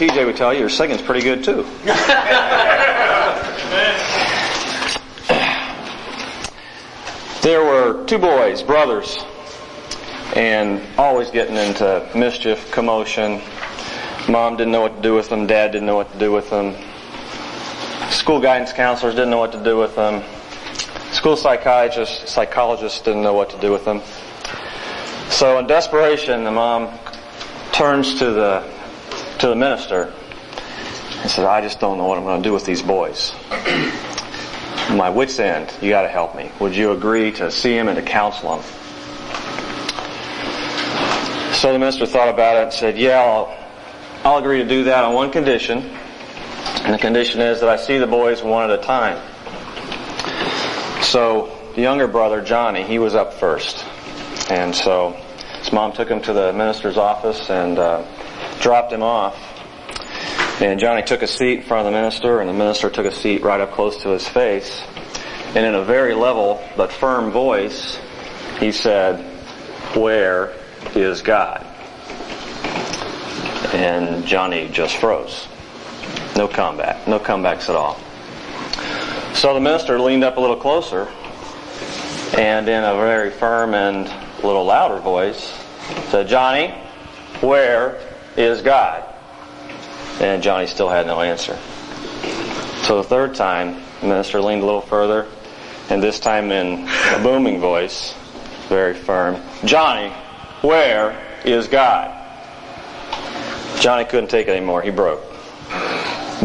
TJ would tell you, your singing's pretty good too. there were two boys, brothers, and always getting into mischief, commotion. Mom didn't know what to do with them. Dad didn't know what to do with them. School guidance counselors didn't know what to do with them. School psychiatrists, psychologists didn't know what to do with them. So in desperation, the mom turns to the to the minister and said, "I just don't know what I'm going to do with these boys. My wits end. You got to help me. Would you agree to see him and to counsel him?" So the minister thought about it and said, "Yeah, I'll, I'll agree to do that on one condition, and the condition is that I see the boys one at a time." So the younger brother, Johnny, he was up first. And so his mom took him to the minister's office and uh, dropped him off. And Johnny took a seat in front of the minister, and the minister took a seat right up close to his face. And in a very level but firm voice, he said, Where is God? And Johnny just froze. No comeback. No comebacks at all. So the minister leaned up a little closer and in a very firm and a little louder voice said, Johnny, where is God? And Johnny still had no answer. So the third time, the minister leaned a little further and this time in a booming voice, very firm, Johnny, where is God? Johnny couldn't take it anymore. He broke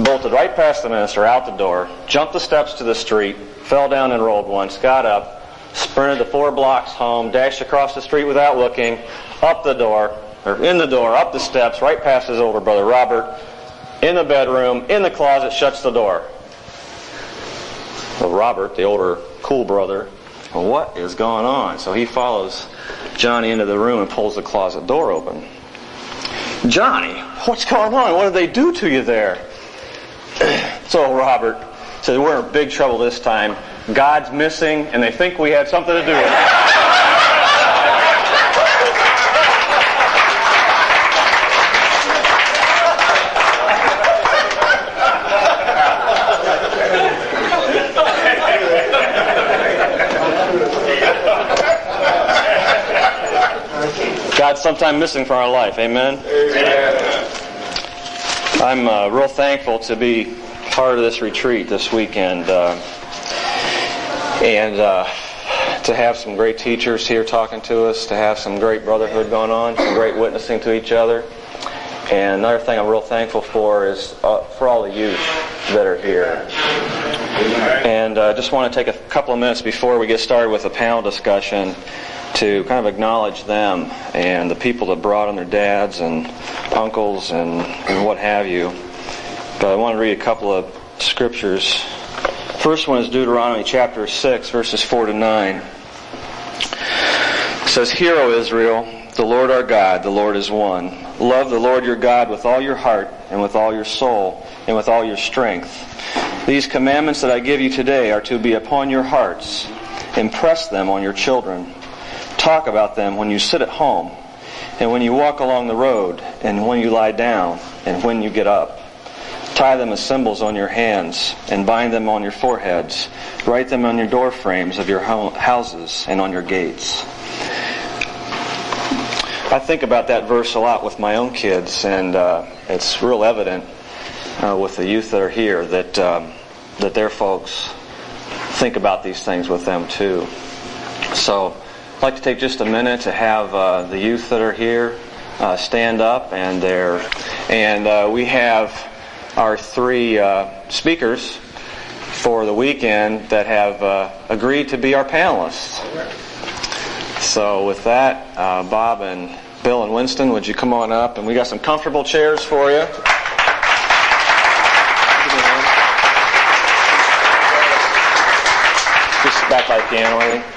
bolted right past the minister, out the door, jumped the steps to the street, fell down and rolled once, got up, sprinted the four blocks home, dashed across the street without looking, up the door, or in the door, up the steps, right past his older brother Robert, in the bedroom, in the closet, shuts the door. Well, Robert, the older, cool brother, well, what is going on? So he follows Johnny into the room and pulls the closet door open. Johnny, what's going on? What did they do to you there? So Robert said, we're in big trouble this time. God's missing and they think we had something to do with it. God's sometime missing from our life. Amen? I'm uh, real thankful to be part of this retreat this weekend, uh, and uh, to have some great teachers here talking to us, to have some great brotherhood going on, some great witnessing to each other. And another thing I'm real thankful for is uh, for all the youth that are here. And I uh, just want to take a couple of minutes before we get started with the panel discussion to kind of acknowledge them and the people that brought in their dads and uncles and, and what have you. But I want to read a couple of scriptures. First one is Deuteronomy chapter 6, verses 4 to 9. It says, Hear, O Israel, the Lord our God, the Lord is one. Love the Lord your God with all your heart and with all your soul and with all your strength. These commandments that I give you today are to be upon your hearts. Impress them on your children. Talk about them when you sit at home, and when you walk along the road, and when you lie down, and when you get up. Tie them as symbols on your hands, and bind them on your foreheads. Write them on your door frames of your houses and on your gates. I think about that verse a lot with my own kids, and uh, it's real evident uh, with the youth that are here that um, that their folks think about these things with them too. So I'd like to take just a minute to have uh, the youth that are here uh, stand up, and there, and uh, we have our three uh, speakers for the weekend that have uh, agreed to be our panelists. So with that, uh, Bob and Bill and Winston, would you come on up? And we got some comfortable chairs for you. Just back by piano, I think.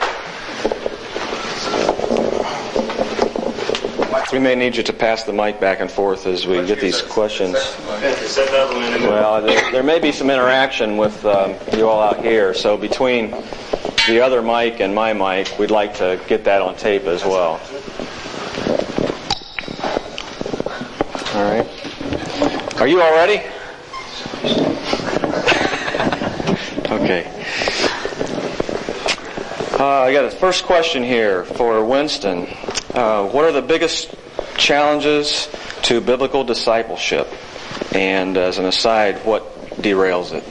We may need you to pass the mic back and forth as we get these questions. Well, there, may be some interaction with um, you all out here, so between the other mic and my mic, we'd like to get that on tape as well. All right. Are you all ready? okay. Uh, I got a first question here for Winston. Uh, what are the biggest challenges to biblical discipleship? And as an aside, what derails it?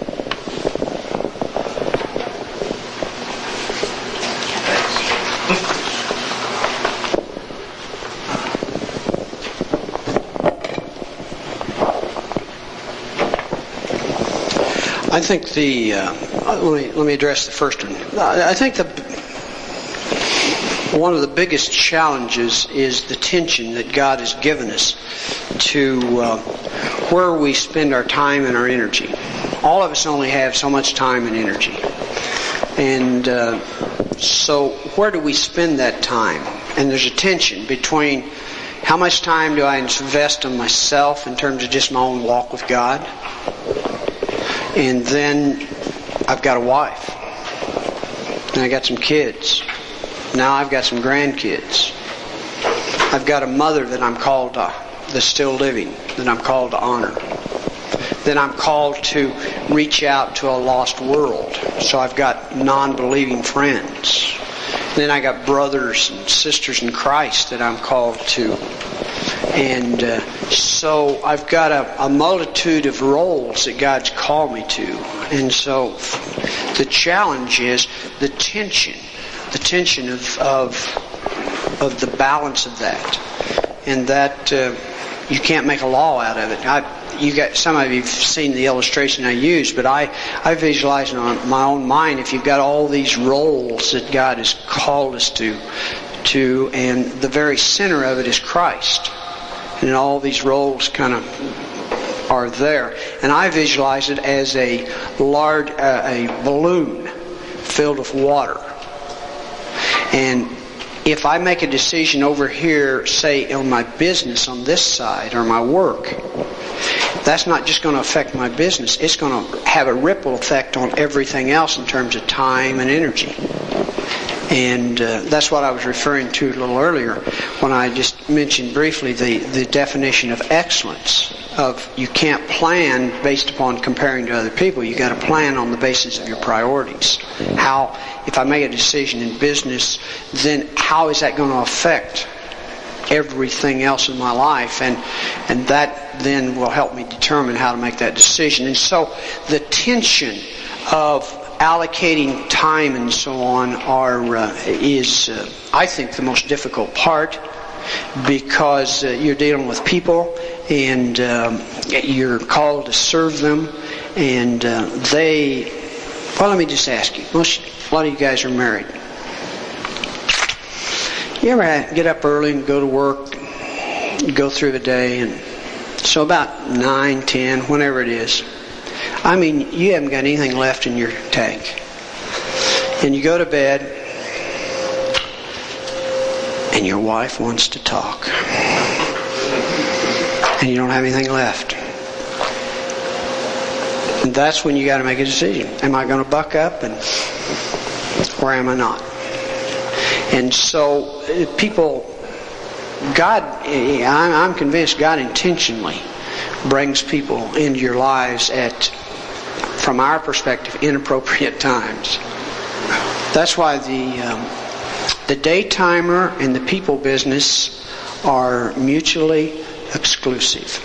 I think the uh, let me let me address the first one. I think the one of the biggest challenges is the tension that God has given us to uh, where we spend our time and our energy. All of us only have so much time and energy, and uh, so where do we spend that time? And there's a tension between how much time do I invest in myself in terms of just my own walk with God and then I've got a wife. And I got some kids. Now I've got some grandkids. I've got a mother that I'm called to, that's still living, that I'm called to honor. Then I'm called to reach out to a lost world. So I've got non-believing friends. Then I got brothers and sisters in Christ that I'm called to. And uh, so I've got a, a multitude of roles that God's called me to. And so the challenge is the tension, the tension of, of, of the balance of that. And that uh, you can't make a law out of it. I, you got some of you've seen the illustration I use, but I I visualize in my own mind if you've got all these roles that God has called us to to, and the very center of it is Christ, and all these roles kind of are there, and I visualize it as a large uh, a balloon filled with water, and if I make a decision over here, say on my business on this side or my work, that's not just going to affect my business. It's going to have a ripple effect on everything else in terms of time and energy. And uh, that's what I was referring to a little earlier when I just mentioned briefly the, the definition of excellence. Of you can't plan based upon comparing to other people. You got to plan on the basis of your priorities. How, if I make a decision in business, then how is that going to affect everything else in my life? And and that then will help me determine how to make that decision. And so the tension of allocating time and so on are uh, is uh, I think the most difficult part because uh, you're dealing with people and um, you're called to serve them and uh, they well let me just ask you most a lot of you guys are married. You ever get up early and go to work go through the day and so about nine ten whenever it is I mean, you haven't got anything left in your tank. And you go to bed, and your wife wants to talk. And you don't have anything left. And that's when you got to make a decision. Am I going to buck up and or am I not? And so people, God, I'm convinced God intentionally brings people into your lives at, from our perspective, inappropriate times. That's why the um, the daytimer and the people business are mutually exclusive.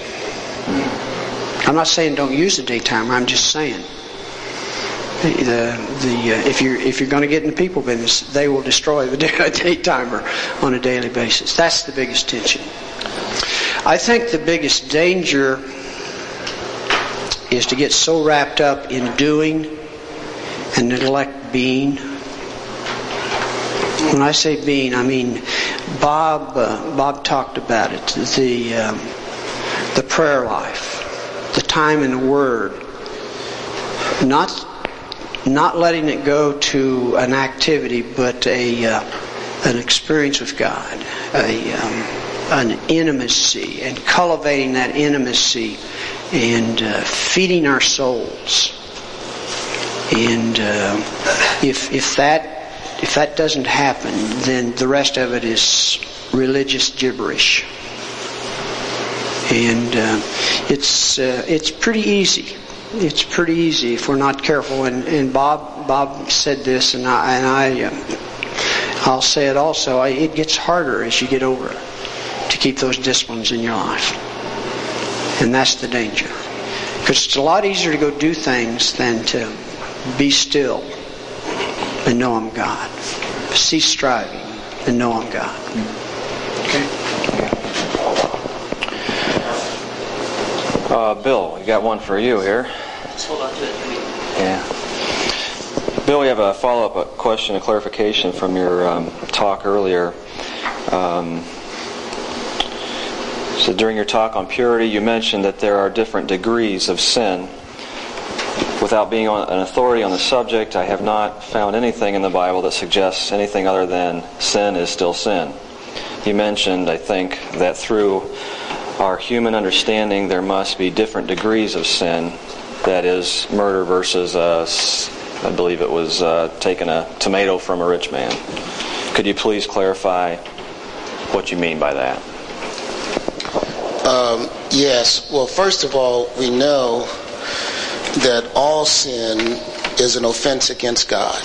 I'm not saying don't use the daytimer. I'm just saying the the uh, if you're if you're going to get in the people business, they will destroy the day, daytimer on a daily basis. That's the biggest tension. I think the biggest danger is to get so wrapped up in doing and neglect being. When I say being, I mean Bob. Uh, Bob talked about it. The um, the prayer life, the time in the Word, not not letting it go to an activity, but a uh, an experience with God, a um, an intimacy, and cultivating that intimacy, and uh, feeding our souls. And uh, if if that if that doesn't happen, then the rest of it is religious gibberish. And uh, it's uh, it's pretty easy. It's pretty easy if we're not careful. And, and Bob Bob said this, and I and I uh, I'll say it also. I, it gets harder as you get older to keep those disciplines in your life, and that's the danger. Because it's a lot easier to go do things than to be still and know I'm God. Cease striving and know I'm God. Okay. Uh, Bill, we got one for you here. Let's hold on to it. Yeah. Bill, we have a follow-up question, a clarification from your um, talk earlier. Um, so during your talk on purity, you mentioned that there are different degrees of sin. Without being an authority on the subject, I have not found anything in the Bible that suggests anything other than sin is still sin. You mentioned, I think, that through our human understanding, there must be different degrees of sin. That is, murder versus, uh, I believe it was uh, taking a tomato from a rich man. Could you please clarify what you mean by that? Um, yes. Well, first of all, we know that all sin is an offense against God.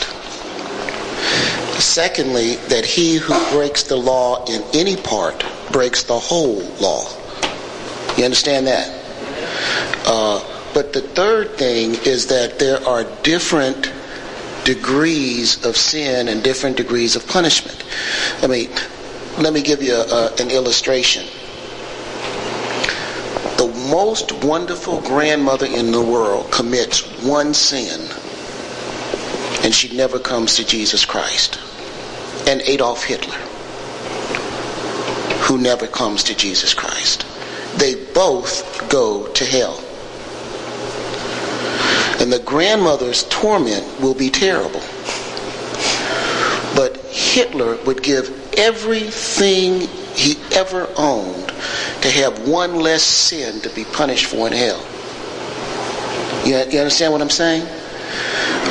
Secondly, that he who breaks the law in any part breaks the whole law. You understand that? Uh, but the third thing is that there are different degrees of sin and different degrees of punishment. I mean, let me give you a, a, an illustration. Most wonderful grandmother in the world commits one sin and she never comes to Jesus Christ. And Adolf Hitler, who never comes to Jesus Christ. They both go to hell. And the grandmother's torment will be terrible. But Hitler would give everything he ever owned to have one less sin to be punished for in hell. You, you understand what I'm saying?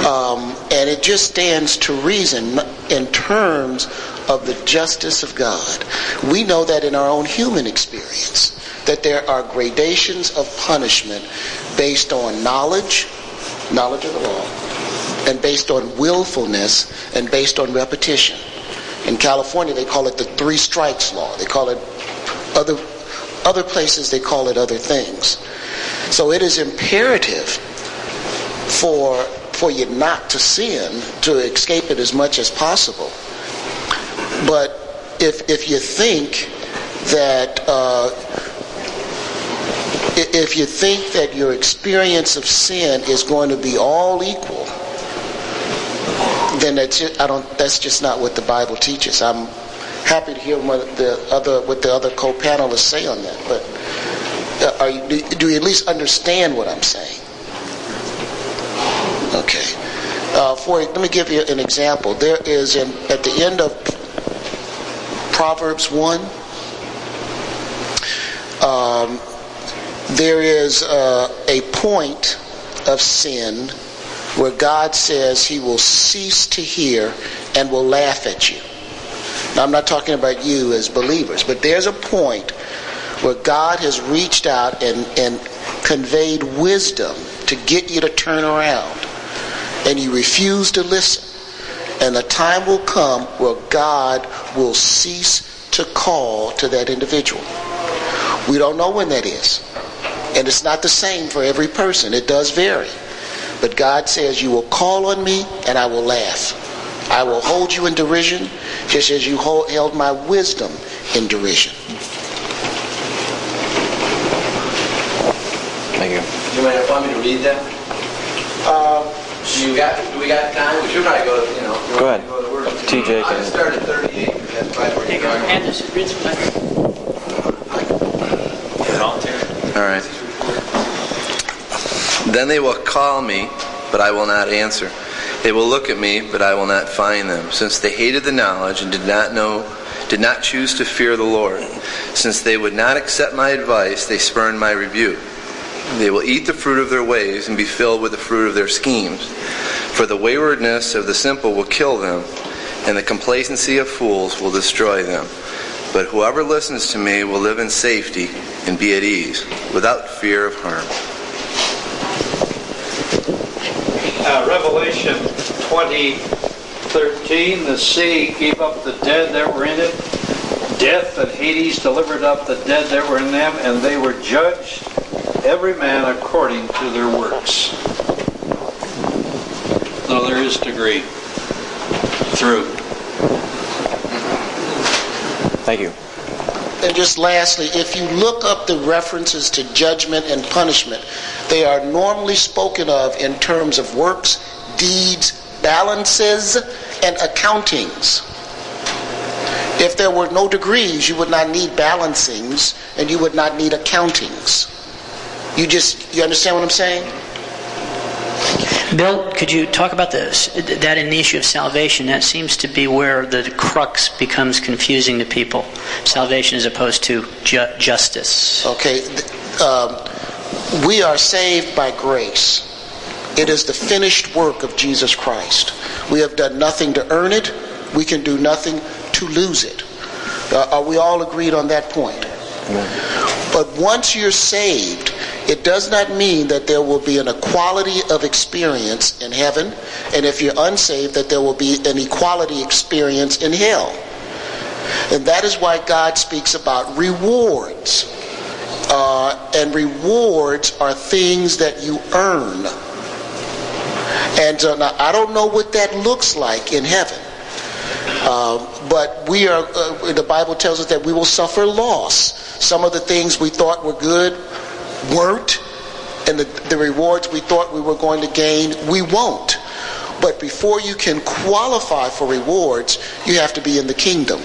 Um, and it just stands to reason in terms of the justice of God. We know that in our own human experience, that there are gradations of punishment based on knowledge, knowledge of the law, and based on willfulness, and based on repetition. In California, they call it the three strikes law. They call it other other places they call it other things. So it is imperative for for you not to sin to escape it as much as possible. But if if you think that uh, if you think that your experience of sin is going to be all equal, then that's just, I don't. That's just not what the Bible teaches. I'm happy to hear what the other what the other co-panelists say on that. But uh, you, do you at least understand what I'm saying? Okay. Uh, for let me give you an example. There is in, at the end of Proverbs one. Um, there is uh, a point of sin where God says he will cease to hear and will laugh at you. Now, I'm not talking about you as believers, but there's a point where God has reached out and, and conveyed wisdom to get you to turn around, and you refuse to listen. And the time will come where God will cease to call to that individual. We don't know when that is. And it's not the same for every person. It does vary. But God says, You will call on me and I will laugh. I will hold you in derision just as you hold, held my wisdom in derision. Thank you. You mind want me to read that? Uh, Do you got, do we got time? We should probably go to, you know. Go ahead. to Go to work. TJ I can- started 38, that's probably where you're going. And this read All right. Then they will call me, but I will not answer. They will look at me, but I will not find them, since they hated the knowledge and did not know, did not choose to fear the Lord. Since they would not accept my advice, they spurned my rebuke. They will eat the fruit of their ways and be filled with the fruit of their schemes. For the waywardness of the simple will kill them, and the complacency of fools will destroy them. But whoever listens to me will live in safety and be at ease, without fear of harm. Uh, Revelation 20:13, the sea gave up the dead that were in it. Death and Hades delivered up the dead that were in them, and they were judged, every man according to their works. No, there is degree. Through. Thank you. And just lastly, if you look up the references to judgment and punishment, they are normally spoken of in terms of works, deeds, balances, and accountings. If there were no degrees, you would not need balancings and you would not need accountings. You just, you understand what I'm saying? Bill, could you talk about this? That in the issue of salvation, that seems to be where the crux becomes confusing to people. Salvation as opposed to ju- justice. Okay, um, we are saved by grace. It is the finished work of Jesus Christ. We have done nothing to earn it. We can do nothing to lose it. Uh, are we all agreed on that point? But once you're saved, it does not mean that there will be an equality of experience in heaven, and if you're unsaved, that there will be an equality experience in hell. And that is why God speaks about rewards. Uh, and rewards are things that you earn. And uh, now, I don't know what that looks like in heaven. Uh, but we are, uh, the Bible tells us that we will suffer loss. Some of the things we thought were good weren't, and the, the rewards we thought we were going to gain, we won't. But before you can qualify for rewards, you have to be in the kingdom.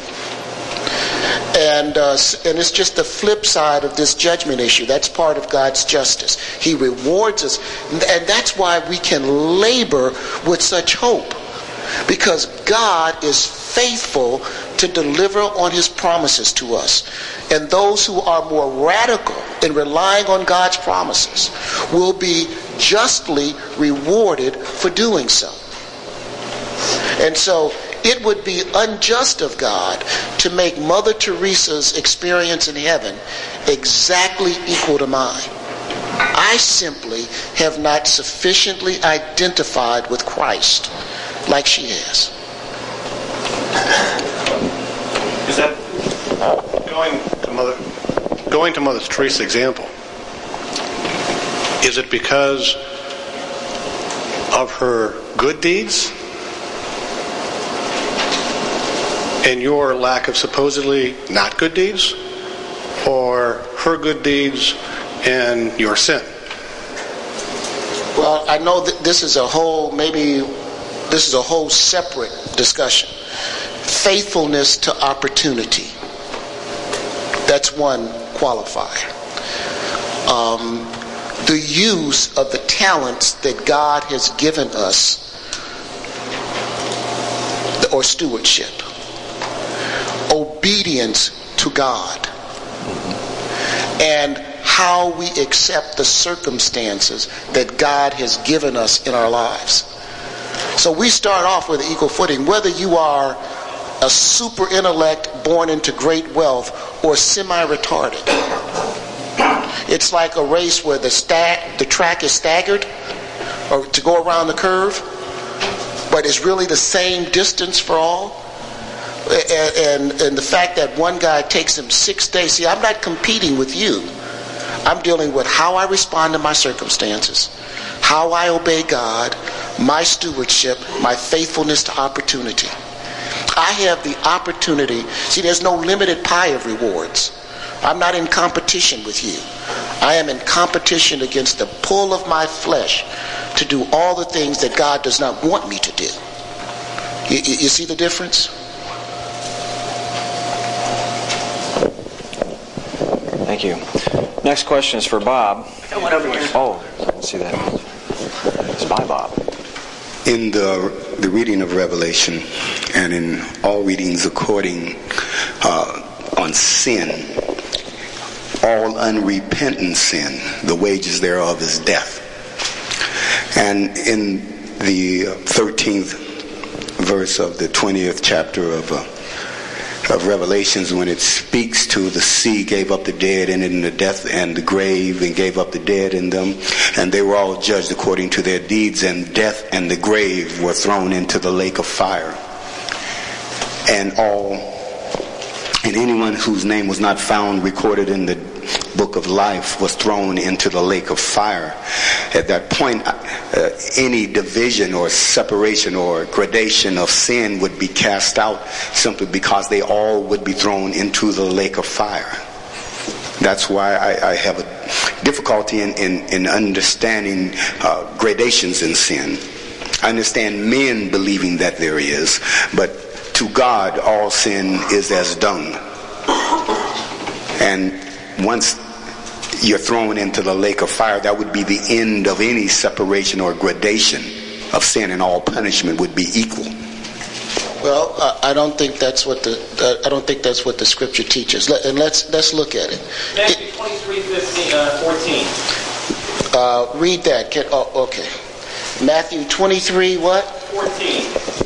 And, uh, and it's just the flip side of this judgment issue. That's part of God's justice. He rewards us. And that's why we can labor with such hope. Because God is faithful to deliver on his promises to us. And those who are more radical in relying on God's promises will be justly rewarded for doing so. And so it would be unjust of God to make Mother Teresa's experience in heaven exactly equal to mine. I simply have not sufficiently identified with Christ like she is. Is that going to Mother going to Mother Teresa's example? Is it because of her good deeds and your lack of supposedly not good deeds, or her good deeds and your sin? Well, I know that this is a whole, maybe this is a whole separate discussion. Faithfulness to opportunity. That's one qualifier. Um, the use of the talents that God has given us, or stewardship. Obedience to God. And how how we accept the circumstances that God has given us in our lives. So we start off with equal footing, whether you are a super intellect born into great wealth or semi retarded. It's like a race where the, the track is staggered or to go around the curve, but it's really the same distance for all. And, and, and the fact that one guy takes him six days, see, I'm not competing with you. I'm dealing with how I respond to my circumstances, how I obey God, my stewardship, my faithfulness to opportunity. I have the opportunity. See, there's no limited pie of rewards. I'm not in competition with you. I am in competition against the pull of my flesh to do all the things that God does not want me to do. You, you, you see the difference? Thank you. Next question is for Bob. One over here. Oh, I didn't see that. It's by Bob. In the, the reading of Revelation and in all readings according uh, on sin, all unrepentant sin, the wages thereof is death. And in the 13th verse of the 20th chapter of uh, of Revelations when it speaks to the sea gave up the dead and in the death and the grave and gave up the dead in them. And they were all judged according to their deeds and death and the grave were thrown into the lake of fire. And all and anyone whose name was not found recorded in the book of life was thrown into the lake of fire. At that point, uh, any division or separation or gradation of sin would be cast out simply because they all would be thrown into the lake of fire. That's why I, I have a difficulty in, in, in understanding uh, gradations in sin. I understand men believing that there is, but to God, all sin is as dung. And once you're thrown into the lake of fire, that would be the end of any separation or gradation of sin, and all punishment would be equal. Well, uh, I don't think that's what the uh, I don't think that's what the scripture teaches. Let, and let's let's look at it. Matthew 23, 15, uh, 14. Uh, read that. Can, oh, okay. Matthew 23, what? 14.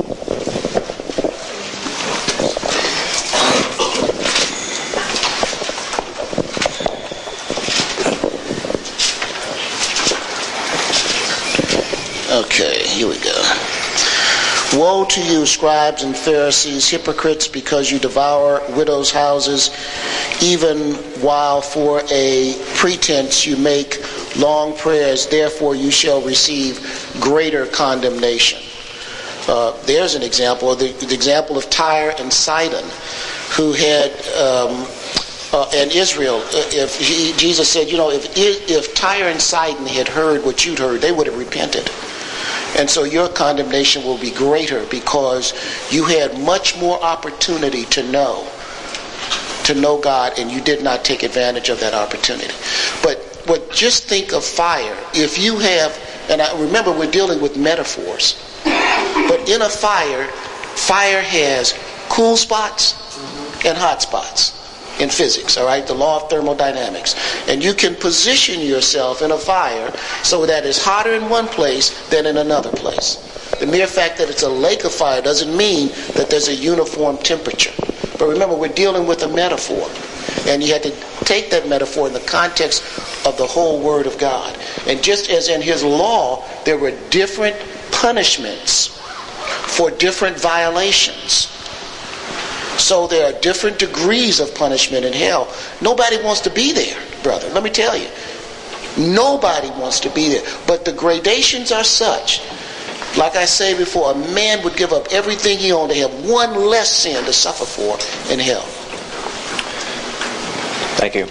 Okay, here we go. Woe to you, scribes and Pharisees, hypocrites, because you devour widows' houses, even while for a pretense you make long prayers, therefore you shall receive greater condemnation. Uh, there's an example, the, the, example of Tyre and Sidon, who had, um, uh, and Israel. If he, Jesus said, you know, if, if Tyre and Sidon had heard what you'd heard, they would have repented. And so your condemnation will be greater because you had much more opportunity to know, to know God, and you did not take advantage of that opportunity. But, but just think of fire. If you have, and I remember we're dealing with metaphors, but in a fire, fire has cool spots and hot spots in physics, all right? The law of thermodynamics. And you can position yourself in a fire so that it's hotter in one place than in another place. The mere fact that it's a lake of fire doesn't mean that there's a uniform temperature. But remember, we're dealing with a metaphor. And you have to take that metaphor in the context of the whole Word of God. And just as in His law, there were different punishments for different violations. So there are different degrees of punishment in hell. Nobody wants to be there, brother. Let me tell you. Nobody wants to be there. But the gradations are such. Like I say before, a man would give up everything he owned to have one less sin to suffer for in hell. Thank you.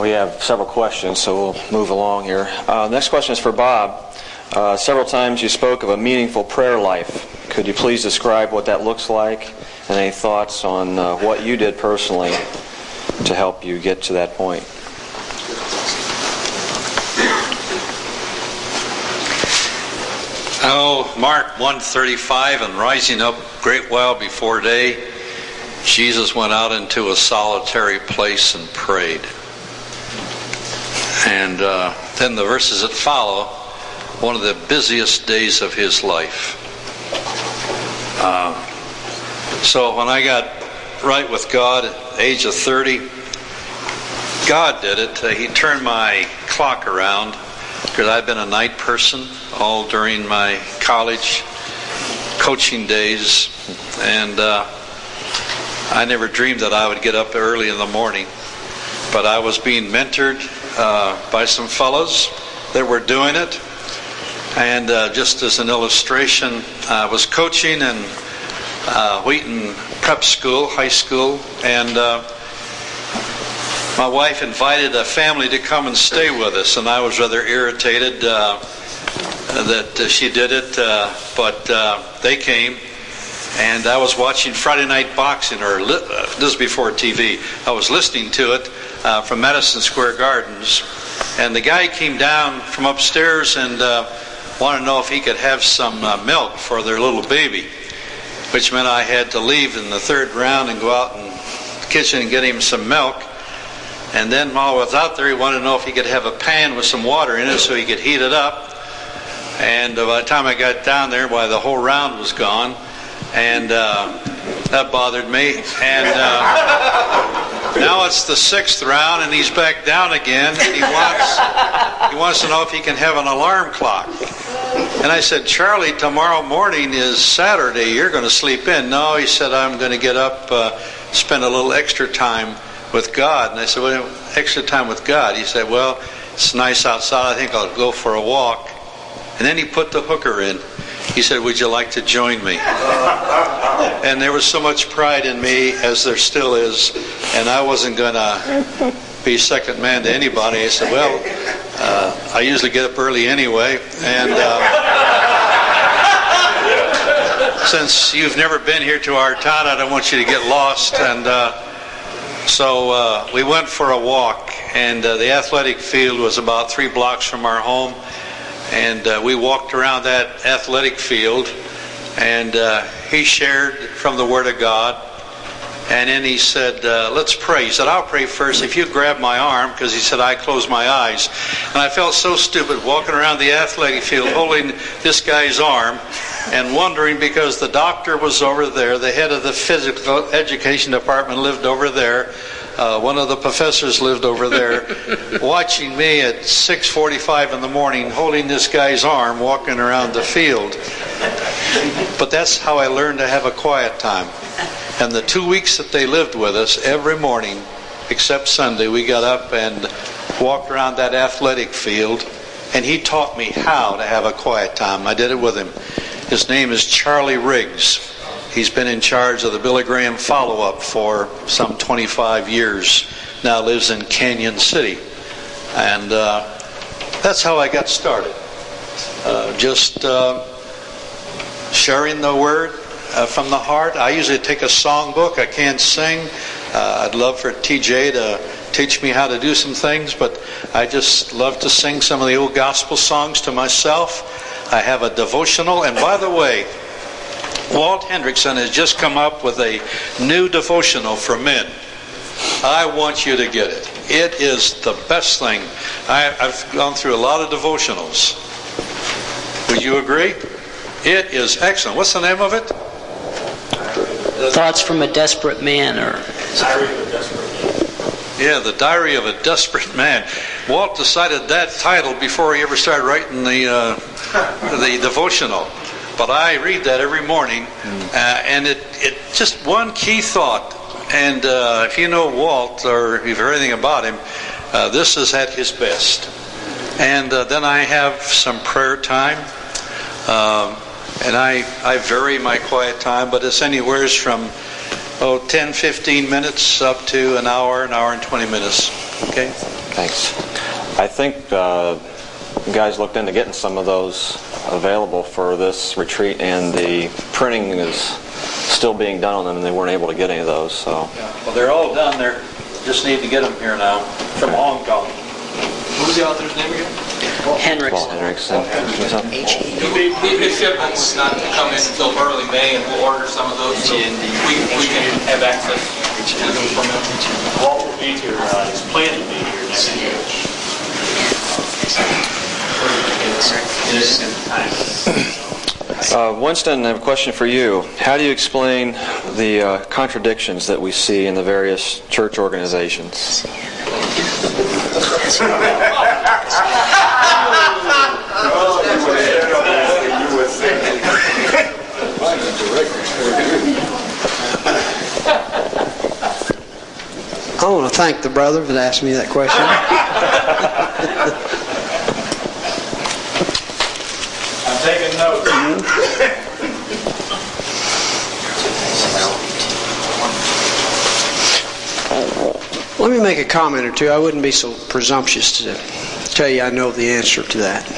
We have several questions, so we'll move along here. Uh, next question is for Bob. Uh, several times you spoke of a meaningful prayer life. Could you please describe what that looks like and any thoughts on uh, what you did personally to help you get to that point? Oh, Mark 135, and rising up a great while before day, Jesus went out into a solitary place and prayed. And uh, then the verses that follow, one of the busiest days of his life. Uh, so when I got right with God at age of 30, God did it. Uh, he turned my clock around because I've been a night person all during my college coaching days, and uh, I never dreamed that I would get up early in the morning. But I was being mentored uh, by some fellows that were doing it, and uh, just as an illustration, I was coaching in uh, Wheaton Prep School, high school, and uh, my wife invited a family to come and stay with us, and I was rather irritated uh, that she did it, uh, but uh, they came, and I was watching Friday Night Boxing, or li- uh, this is before TV. I was listening to it uh, from Madison Square Gardens, and the guy came down from upstairs and uh, wanted to know if he could have some milk for their little baby, which meant I had to leave in the third round and go out in the kitchen and get him some milk. And then while I was out there, he wanted to know if he could have a pan with some water in it so he could heat it up. And by the time I got down there, why the whole round was gone, and uh, that bothered me. And uh, now it's the sixth round, and he's back down again. And he wants he wants to know if he can have an alarm clock. And I said, Charlie, tomorrow morning is Saturday. You're going to sleep in. No, he said, I'm going to get up, uh, spend a little extra time with God. And I said, well, extra time with God. He said, well, it's nice outside. I think I'll go for a walk. And then he put the hooker in. He said, would you like to join me? And there was so much pride in me, as there still is, and I wasn't going to be second man to anybody. I said, well, uh, I usually get up early anyway, and uh, since you've never been here to our town, I don't want you to get lost. And uh, so uh, we went for a walk, and uh, the athletic field was about three blocks from our home. And uh, we walked around that athletic field, and uh, he shared from the Word of God. And then he said, uh, Let's pray. He said, I'll pray first if you grab my arm, because he said, I close my eyes. And I felt so stupid walking around the athletic field holding this guy's arm and wondering because the doctor was over there, the head of the physical education department lived over there. Uh, one of the professors lived over there, watching me at 6:45 in the morning, holding this guy's arm, walking around the field. But that's how I learned to have a quiet time. And the two weeks that they lived with us, every morning, except Sunday, we got up and walked around that athletic field, and he taught me how to have a quiet time. I did it with him. His name is Charlie Riggs. He's been in charge of the Billy Graham follow up for some 25 years. Now lives in Canyon City. And uh, that's how I got started. Uh, just uh, sharing the word uh, from the heart. I usually take a songbook. I can't sing. Uh, I'd love for TJ to teach me how to do some things, but I just love to sing some of the old gospel songs to myself. I have a devotional. And by the way, Walt Henrichsen has just come up with a new devotional for men. I want you to get it. It is the best thing. I, have gone through a lot of devotionals. Would you agree? It is excellent. What's the name of it? Thoughts from a Desperate Man, or Yeah, The Diary of a Desperate Man. Walt decided that title before he ever started writing the uh, the devotional. But I read that every morning, uh, and it, it just one key thought. And uh, if you know Walt or if you've heard anything about him, uh, this is at his best. And uh, then I have some prayer time, um, and I I vary my quiet time, but it's anywheres from oh 10, 15 minutes up to an hour, an hour and 20 minutes. Okay. Thanks. I think uh, guys looked into getting some of those available for this retreat, and the printing is still being done on them, and they weren't able to get any of those. So Well, they're all done. There, just need to get them here now from Hong Kong. Who's the author's name again? Paul Henrichsen. Henrichsen. The, the shipment's not to come in until early May, and we'll order some of those so we, we can have access to them from them. Walt will be here, uh, he's planning to be here next year. Uh, Winston, I have a question for you. How do you explain the uh, contradictions that we see in the various church organizations? I want to thank the brother that asked me that question. I'm taking notes. Let me make a comment or two. I wouldn't be so presumptuous to tell you I know the answer to that.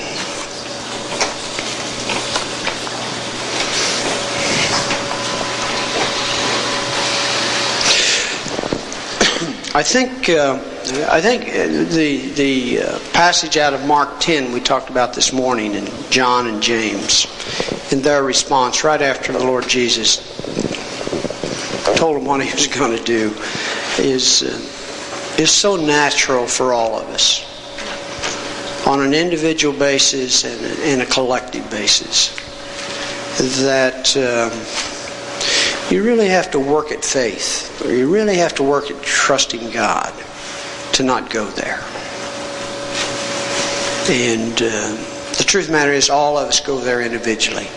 I think uh, I think uh, the the uh, passage out of Mark 10 we talked about this morning in John and James in their response right after the Lord Jesus told them what he was going to do is uh, is so natural for all of us on an individual basis and and a collective basis that um, you really have to work at faith. Or you really have to work at trusting God to not go there. And uh, the truth of the matter is all of us go there individually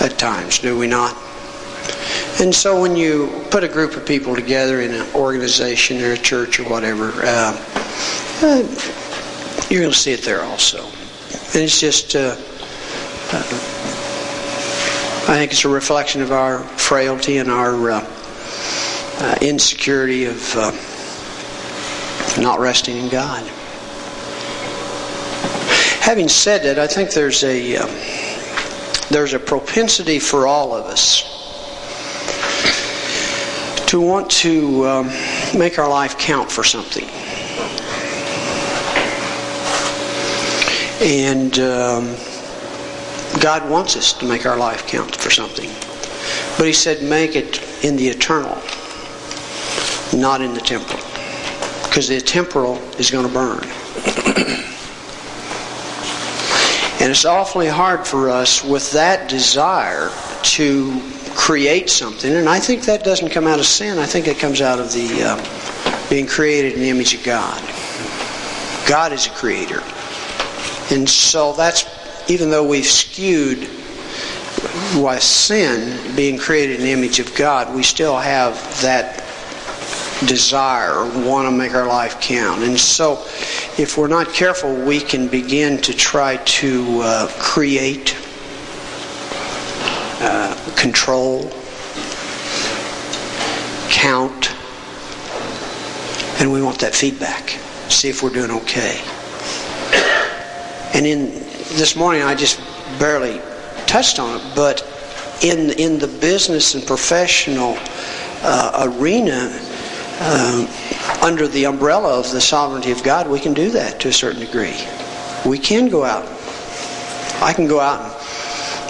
at times do we not and so when you put a group of people together in an organization or a church or whatever, uh, uh, you're going to see it there also. And it's just, uh, I think it's a reflection of our frailty and our uh, uh, insecurity of uh, not resting in God. Having said that, I think there's a um, there's a propensity for all of us to want to um, make our life count for something. And um, God wants us to make our life count for something. But He said, make it in the eternal, not in the temporal. Because the temporal is going to burn. and it's awfully hard for us with that desire to create something, and I think that doesn't come out of sin. I think it comes out of the uh, being created in the image of God. God is a creator, and so that's even though we've skewed why sin being created in the image of God, we still have that desire, want to make our life count, and so if we're not careful, we can begin to try to uh, create control, count, and we want that feedback. See if we're doing okay. And in this morning, I just barely touched on it, but in in the business and professional uh, arena, uh, under the umbrella of the sovereignty of God, we can do that to a certain degree. We can go out. I can go out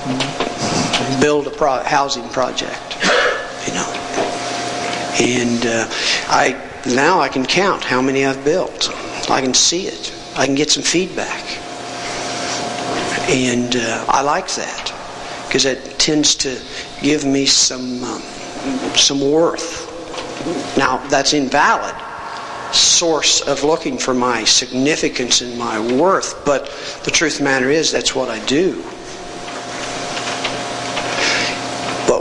and build a pro- housing project, you know. And uh, I now I can count how many I've built. I can see it. I can get some feedback, and uh, I like that because it tends to give me some um, some worth. Now that's invalid source of looking for my significance and my worth, but the truth of the matter is that's what I do.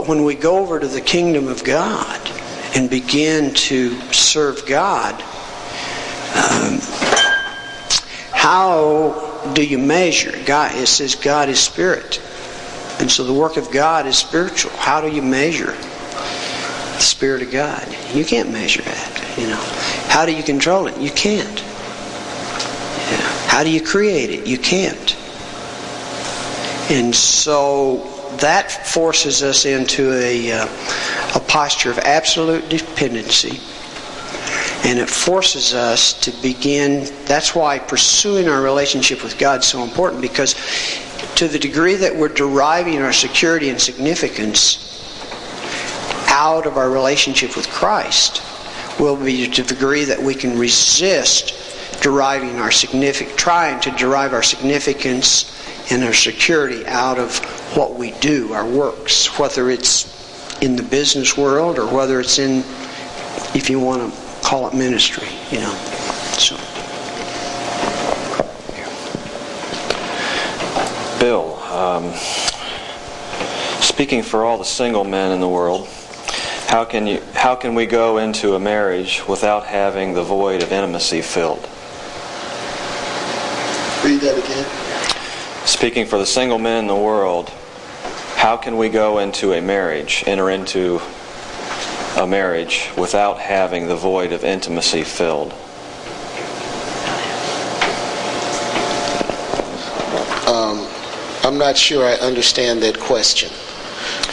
When we go over to the kingdom of God and begin to serve God, um, how do you measure? God, it says God is spirit. And so the work of God is spiritual. How do you measure the Spirit of God? You can't measure that, you know. How do you control it? You can't. How do you create it? You can't. And so that forces us into a, uh, a posture of absolute dependency. And it forces us to begin, that's why pursuing our relationship with God is so important because to the degree that we're deriving our security and significance out of our relationship with Christ will be to the degree that we can resist deriving our significant, trying to derive our significance and our security out of what we do, our works, whether it's in the business world or whether it's in, if you want to call it ministry, you know. So. Bill, um, speaking for all the single men in the world, how can you how can we go into a marriage without having the void of intimacy filled? Read that again. Speaking for the single men in the world, how can we go into a marriage, enter into a marriage without having the void of intimacy filled? Um, I'm not sure I understand that question.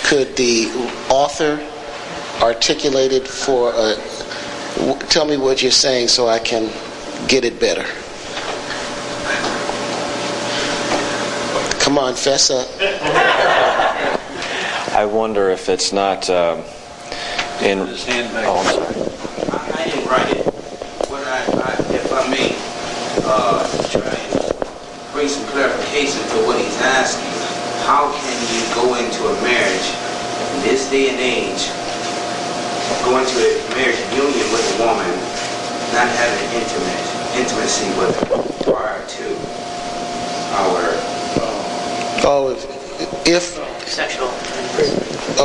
Could the author articulate it for a. w- Tell me what you're saying so I can get it better. Come on, fess up. I wonder if it's not um, in. Oh, I'm sorry. I didn't write it. What I, I, if I may, uh, try and bring some clarification to what he's asking. How can you go into a marriage in this day and age, go into a marriage union with a woman, not having intimate intimacy with her prior to our Oh, if, if Sexual.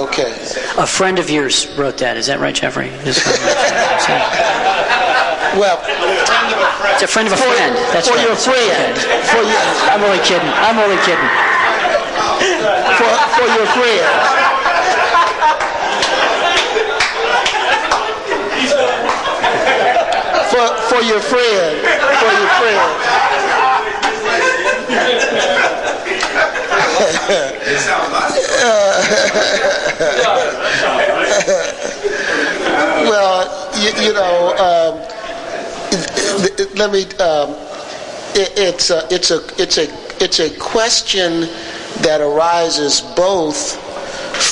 okay. A friend of yours wrote that. Is that right, Jeffrey? Well, It's a friend of a friend. That's for right. your friend, for your, I'm only kidding. I'm only kidding. for, for your friend. For, for your friend, for your friend. well, you, you know, um, let me. Um, it, it's a, it's a, it's a, it's a question that arises both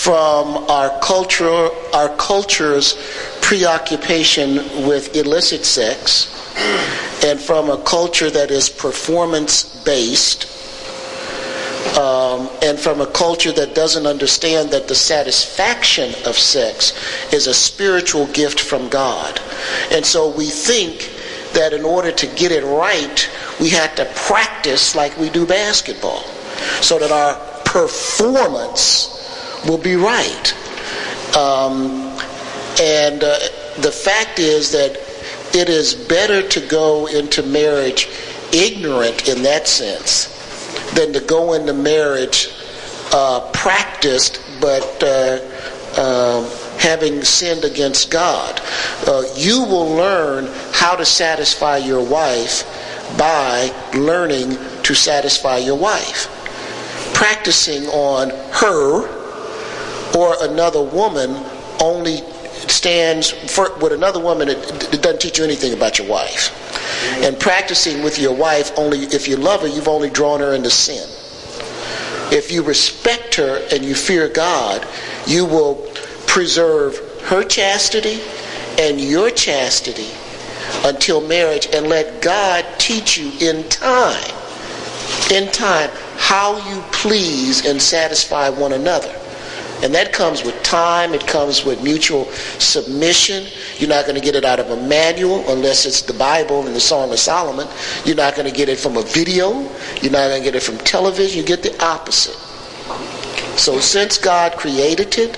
from our culture, our culture's preoccupation with illicit sex, and from a culture that is performance based um, and from a culture that doesn't understand that the satisfaction of sex is a spiritual gift from God. And so we think that in order to get it right, we have to practice like we do basketball so that our performance will be right. Um, and uh, the fact is that it is better to go into marriage ignorant in that sense than to go into marriage uh, practiced but uh, um, having sinned against God. Uh, you will learn how to satisfy your wife by learning to satisfy your wife. Practicing on her or another woman only stands for with another woman it, it doesn't teach you anything about your wife. And practicing with your wife only if you love her you've only drawn her into sin. If you respect her and you fear god you will preserve her chastity and your chastity until marriage and let god teach you in time in time how you please and satisfy one another and that comes with time, it comes with mutual submission. You're not going to get it out of a manual unless it's the Bible and the Song of Solomon. You're not going to get it from a video. You're not going to get it from television. You get the opposite. So since God created it,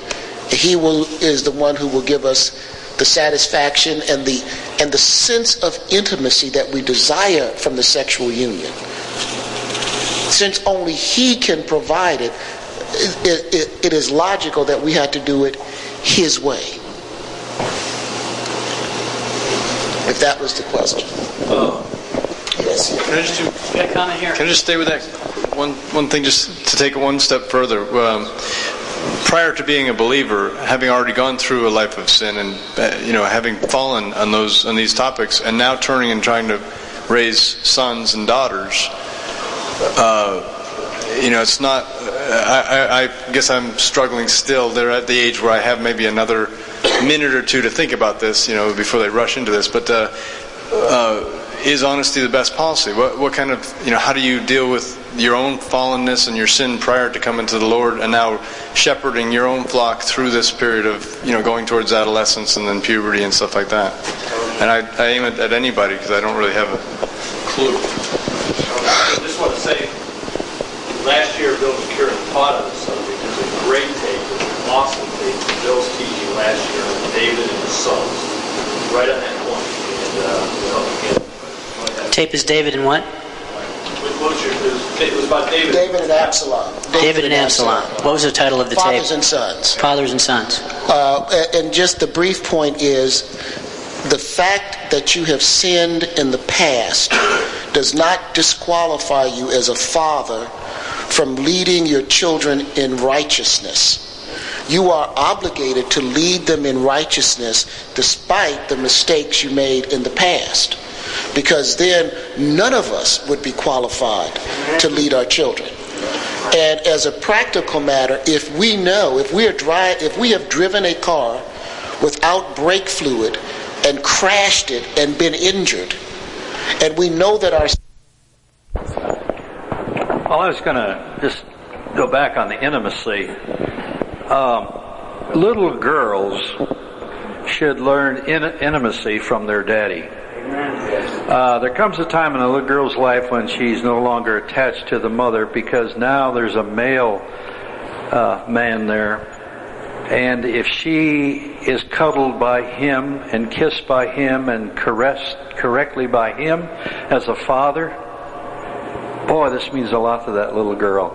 he will is the one who will give us the satisfaction and the and the sense of intimacy that we desire from the sexual union. Since only he can provide it, it, it, it is logical that we had to do it his way. If that was the question. yes. Can I just do, Got a comment here? can I just stay with that one one thing just to take it one step further? Um, prior to being a believer, having already gone through a life of sin and uh, you know having fallen on those on these topics, and now turning and trying to raise sons and daughters, uh, you know, it's not. I, I, guess I'm struggling still. They're at the age where I have maybe another minute or two to think about this, you know, before they rush into this. But uh, uh, is honesty the best policy? What, what kind of, you know, how do you deal with your own fallenness and your sin prior to coming to the Lord and now shepherding your own flock through this period of, you know, going towards adolescence and then puberty and stuff like that? And I, I aim it at anybody because I don't really have a clue. I just want to say, last year Bill McCurine taught on the subject. It's a great tape, it's an awesome tape. from Bill's teaching last year on David and his sons, right on that point. And, uh, you know, again, Tape is David and what? what was it was, about David. David and Absalom. David and Absalom. What was the title of the Fathers tape? Fathers and sons. Fathers and Sons. Uh, and just the brief point is the fact that you have sinned in the past does not disqualify you as a father from leading your children in righteousness. You are obligated to lead them in righteousness despite the mistakes you made in the past. Because then none of us would be qualified to lead our children. And as a practical matter, if we know, if we are dry, if we have driven a car without brake fluid and crashed it and been injured, and we know that our Well, I was going to just go back on the intimacy. Um, little girls should learn in- intimacy from their daddy. Uh, there comes a time in a little girl's life when she's no longer attached to the mother because now there's a male uh, man there. And if she is cuddled by him and kissed by him and caressed correctly by him as a father, boy, this means a lot to that little girl.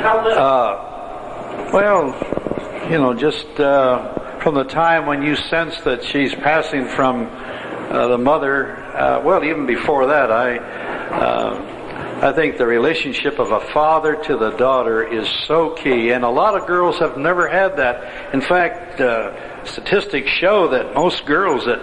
Uh, well, you know, just uh, from the time when you sense that she's passing from uh, the mother, uh, well, even before that, I, uh, I think the relationship of a father to the daughter is so key, and a lot of girls have never had that. In fact, uh, statistics show that most girls that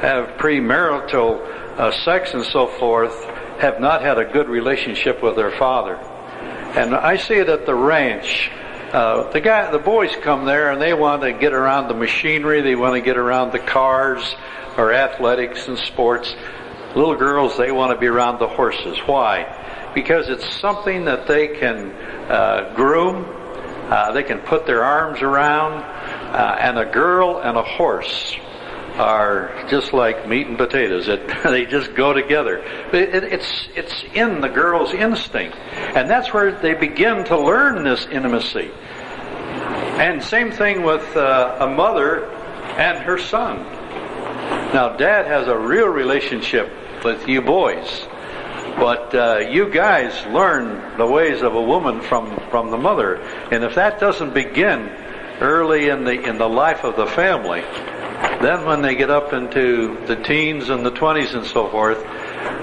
have premarital uh, sex and so forth have not had a good relationship with their father. And I see it at the ranch. Uh, the guy, the boys come there and they want to get around the machinery. They want to get around the cars or athletics and sports. Little girls, they want to be around the horses. Why? Because it's something that they can uh, groom. Uh, they can put their arms around. Uh, and a girl and a horse are just like meat and potatoes. It, they just go together. It, it, it's it's in the girl's instinct, and that's where they begin to learn this intimacy. And same thing with uh, a mother and her son. Now, Dad has a real relationship with you boys, but uh, you guys learn the ways of a woman from from the mother, and if that doesn't begin early in the in the life of the family, then when they get up into the teens and the 20s and so forth,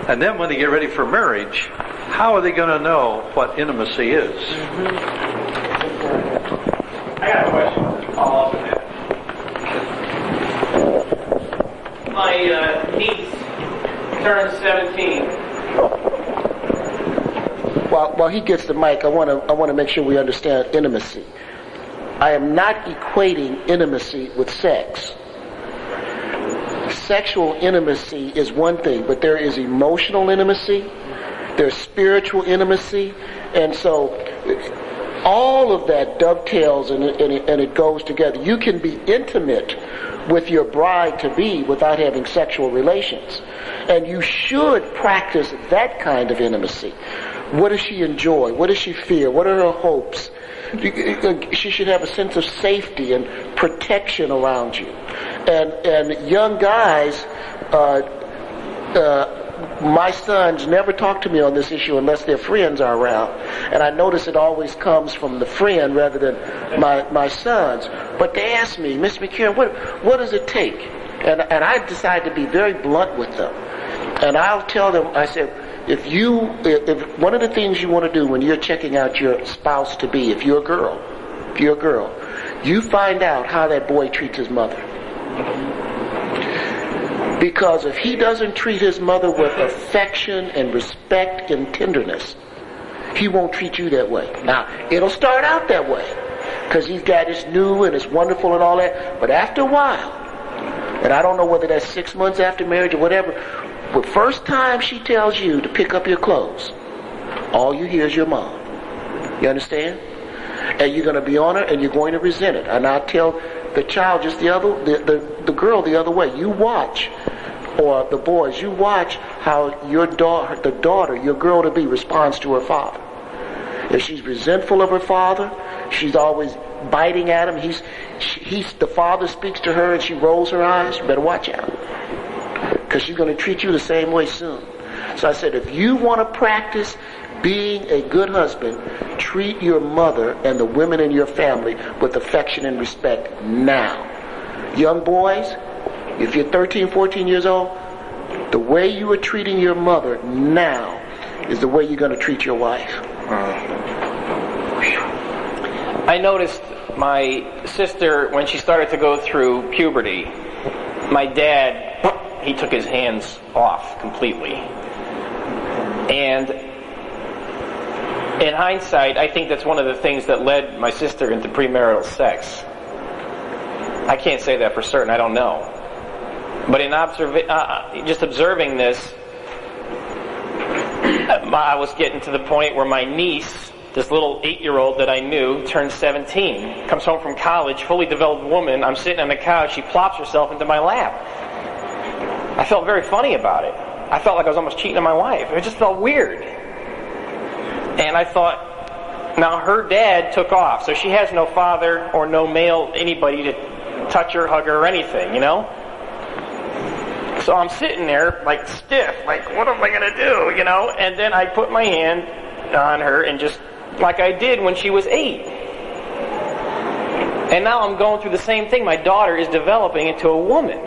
and then when they get ready for marriage, how are they going to know what intimacy is? I got a question to follow up with that. My uh, niece turned 17. while, while he gets the mic, I want to I want to make sure we understand intimacy. I am not equating intimacy with sex. Sexual intimacy is one thing, but there is emotional intimacy, there's spiritual intimacy, and so all of that dovetails and it, and and it goes together. You can be intimate with your bride to be without having sexual relations. And you should practice that kind of intimacy. What does she enjoy? What does she fear? What are her hopes? She should have a sense of safety and protection around you. And and young guys, uh, uh, my sons never talk to me on this issue unless their friends are around. And I notice it always comes from the friend rather than my, my sons. But they ask me, Mr. McCurine, what, what does it take? And, and I decide to be very blunt with them. And I'll tell them, I said, if you, if, if one of the things you want to do when you're checking out your spouse to be, if you're a girl, if you're a girl, you find out how that boy treats his mother. Because if he doesn't treat his mother with affection and respect and tenderness, he won't treat you that way. Now, it'll start out that way. Because he's got his new and it's wonderful and all that. But after a while, and I don't know whether that's six months after marriage or whatever, the first time she tells you to pick up your clothes, all you hear is your mom. You understand? And you're going to be on her and you're going to resent it. And I tell the child just the other, the, the, the girl the other way. You watch, or the boys, you watch how your daughter, the daughter, your girl to be responds to her father. If she's resentful of her father, she's always biting at him. He's, he's, the father speaks to her and she rolls her eyes. You better watch out. Because she's going to treat you the same way soon. So I said, if you want to practice being a good husband, treat your mother and the women in your family with affection and respect now. Young boys, if you're 13, 14 years old, the way you are treating your mother now is the way you're going to treat your wife. I noticed my sister, when she started to go through puberty, my dad, he took his hands off completely. And in hindsight, I think that's one of the things that led my sister into premarital sex. I can't say that for certain, I don't know. But in observa- uh, just observing this, I was getting to the point where my niece, this little eight-year-old that I knew, turned 17, comes home from college, fully developed woman. I'm sitting on the couch. She plops herself into my lap. I felt very funny about it. I felt like I was almost cheating on my wife. It just felt weird. And I thought, now her dad took off, so she has no father or no male, anybody to touch her, hug her, or anything, you know? So I'm sitting there, like stiff, like, what am I gonna do, you know? And then I put my hand on her and just, like I did when she was eight. And now I'm going through the same thing. My daughter is developing into a woman.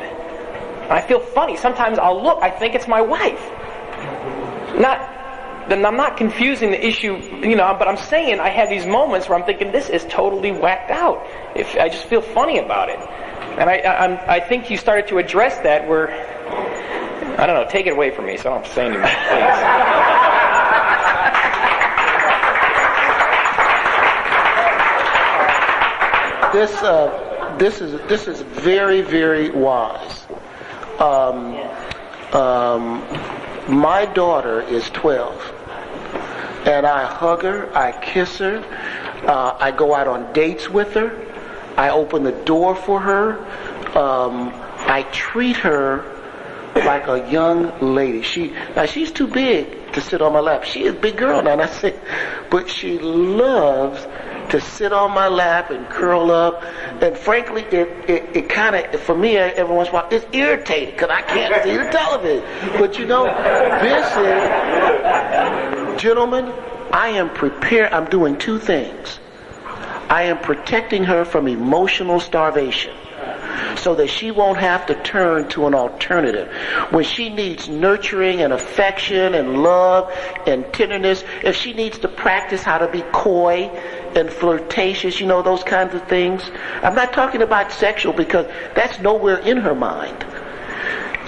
I feel funny. Sometimes I'll look, I think it's my wife. Not, then I'm not confusing the issue, you know, but I'm saying I have these moments where I'm thinking this is totally whacked out. If I just feel funny about it. And I, I, I think you started to address that where, I don't know, take it away from me so I don't say anything. this uh, this is this is very very wise. Um, um, my daughter is 12, and I hug her, I kiss her, uh, I go out on dates with her, I open the door for her, um, I treat her like a young lady. She now she's too big to sit on my lap. She is a big girl now, and I say, but she loves to sit on my lap and curl up. And frankly, it it, it kind of for me every once in a while it's irritating because I can't see the television. But you know, this is, gentlemen, I am prepared. I'm doing two things. I am protecting her from emotional starvation so that she won't have to turn to an alternative. When she needs nurturing and affection and love and tenderness, if she needs to practice how to be coy and flirtatious, you know, those kinds of things. I'm not talking about sexual because that's nowhere in her mind.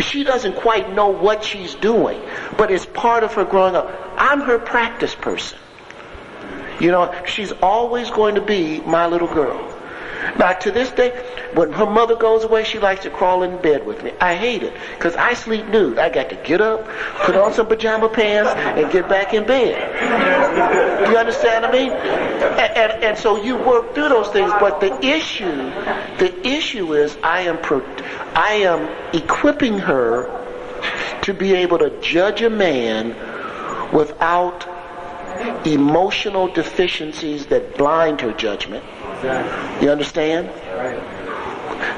She doesn't quite know what she's doing, but it's part of her growing up. I'm her practice person. You know, she's always going to be my little girl. Now, to this day, when her mother goes away, she likes to crawl in bed with me. I hate it because I sleep nude. I got to get up, put on some pajama pants, and get back in bed. You understand what I mean? And, and, and so you work through those things, but the issue, the issue is I am, pro, I am equipping her to be able to judge a man without emotional deficiencies that blind her judgment. You understand?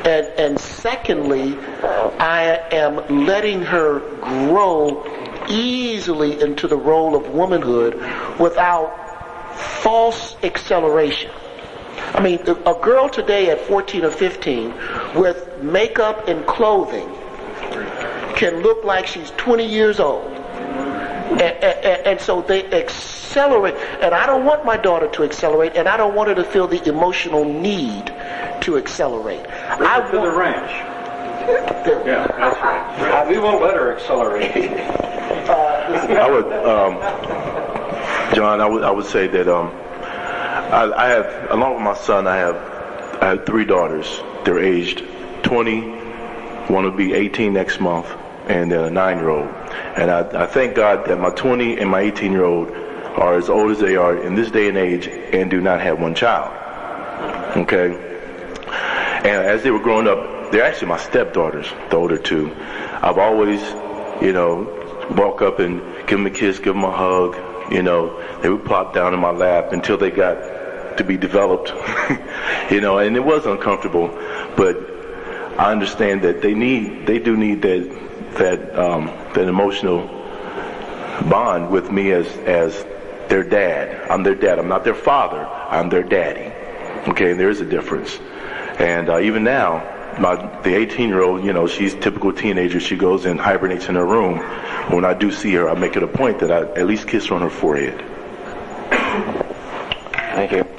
And, and secondly, I am letting her grow easily into the role of womanhood without false acceleration. I mean, a girl today at 14 or 15 with makeup and clothing can look like she's 20 years old. And, and, and, so they accelerate. And I don't want my daughter to accelerate, and I don't want her to feel the emotional need to accelerate. I want to the ranch. yeah, that's right. We won't let her accelerate. I would, um, John. I would, I would say that um, I, I have, along with my son, I have, I have three daughters. They're aged 20, one will be 18 next month, and a nine-year-old. And I, I thank God that my 20 and my 18 year old are as old as they are in this day and age and do not have one child. Okay? And as they were growing up, they're actually my stepdaughters, the older two. I've always, you know, walk up and give them a kiss, give them a hug. You know, they would plop down in my lap until they got to be developed. you know, and it was uncomfortable, but I understand that they need, they do need that, that, um, emotional bond with me as, as their dad. I'm their dad. I'm not their father. I'm their daddy. Okay, and there is a difference. And uh, even now, my the 18 year old, you know, she's typical teenager. She goes and hibernates in her room. When I do see her, I make it a point that I at least kiss her on her forehead. Thank you.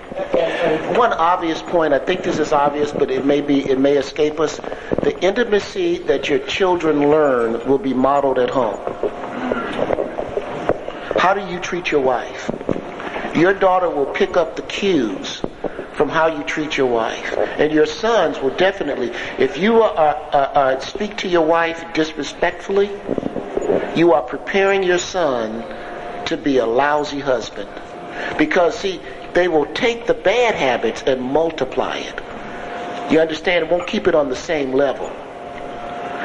One obvious point, I think this is obvious, but it may be, it may escape us. The intimacy that your children learn will be modeled at home. How do you treat your wife? Your daughter will pick up the cues from how you treat your wife. And your sons will definitely, if you are, speak to your wife disrespectfully, you are preparing your son to be a lousy husband. Because see, they will take the bad habits and multiply it. You understand? It won't keep it on the same level.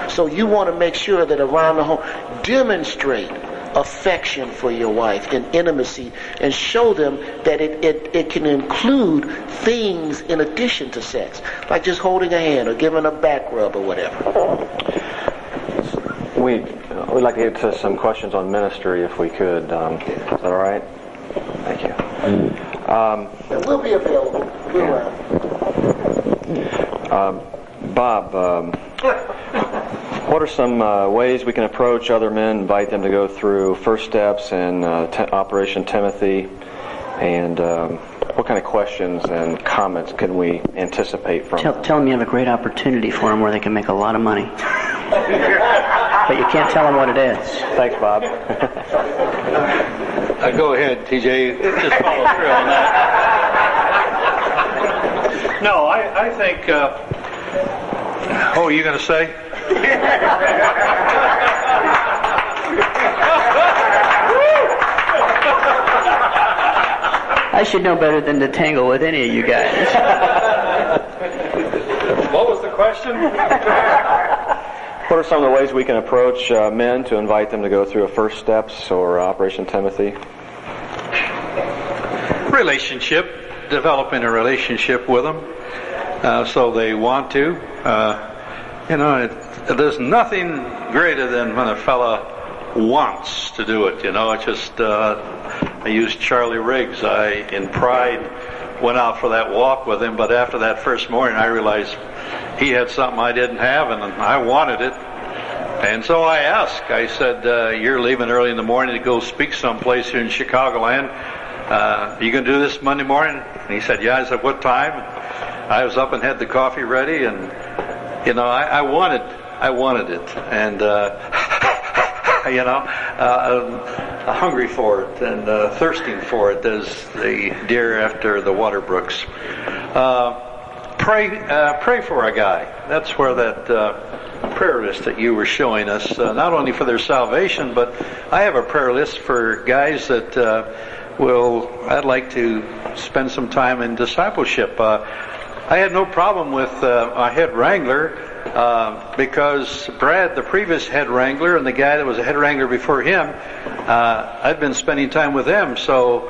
So you want to make sure that around the home, demonstrate affection for your wife and intimacy and show them that it, it, it can include things in addition to sex, like just holding a hand or giving a back rub or whatever. We uh, we'd like to get to some questions on ministry if we could. Um, is that all right? Thank you. Um, we'll be available. We'll um, Bob, um, what are some uh, ways we can approach other men, invite them to go through first steps in uh, t- Operation Timothy, and um, what kind of questions and comments can we anticipate from Tell, tell them you have a great opportunity for them where they can make a lot of money. but you can't tell them what it is. Thanks, Bob. Uh, go ahead, TJ. Just follow through on that. No, I, I think. Uh, oh, you going to say? I should know better than to tangle with any of you guys. what was the question? What are some of the ways we can approach uh, men to invite them to go through a First Steps or Operation Timothy? Relationship, developing a relationship with them, uh, so they want to. Uh, you know, it, there's nothing greater than when a fella wants to do it. You know, it just uh, I used Charlie Riggs. I, in pride, went out for that walk with him, but after that first morning, I realized he had something I didn't have, and I wanted it. And so I asked. I said, uh, "You're leaving early in the morning to go speak someplace here in Chicagoland. Uh, you gonna do this Monday morning?" And he said, "Yeah." I said, "What time?" I was up and had the coffee ready, and you know, I, I wanted, I wanted it, and uh, you know, uh, hungry for it and uh, thirsting for it as the deer after the water brooks. Uh, pray, uh, pray for a guy. That's where that uh, prayer list that you were showing us, uh, not only for their salvation, but I have a prayer list for guys that uh, will. I'd like to spend some time in discipleship. Uh, I had no problem with uh, a head wrangler uh, because Brad, the previous head wrangler, and the guy that was a head wrangler before him, uh, I'd been spending time with them. So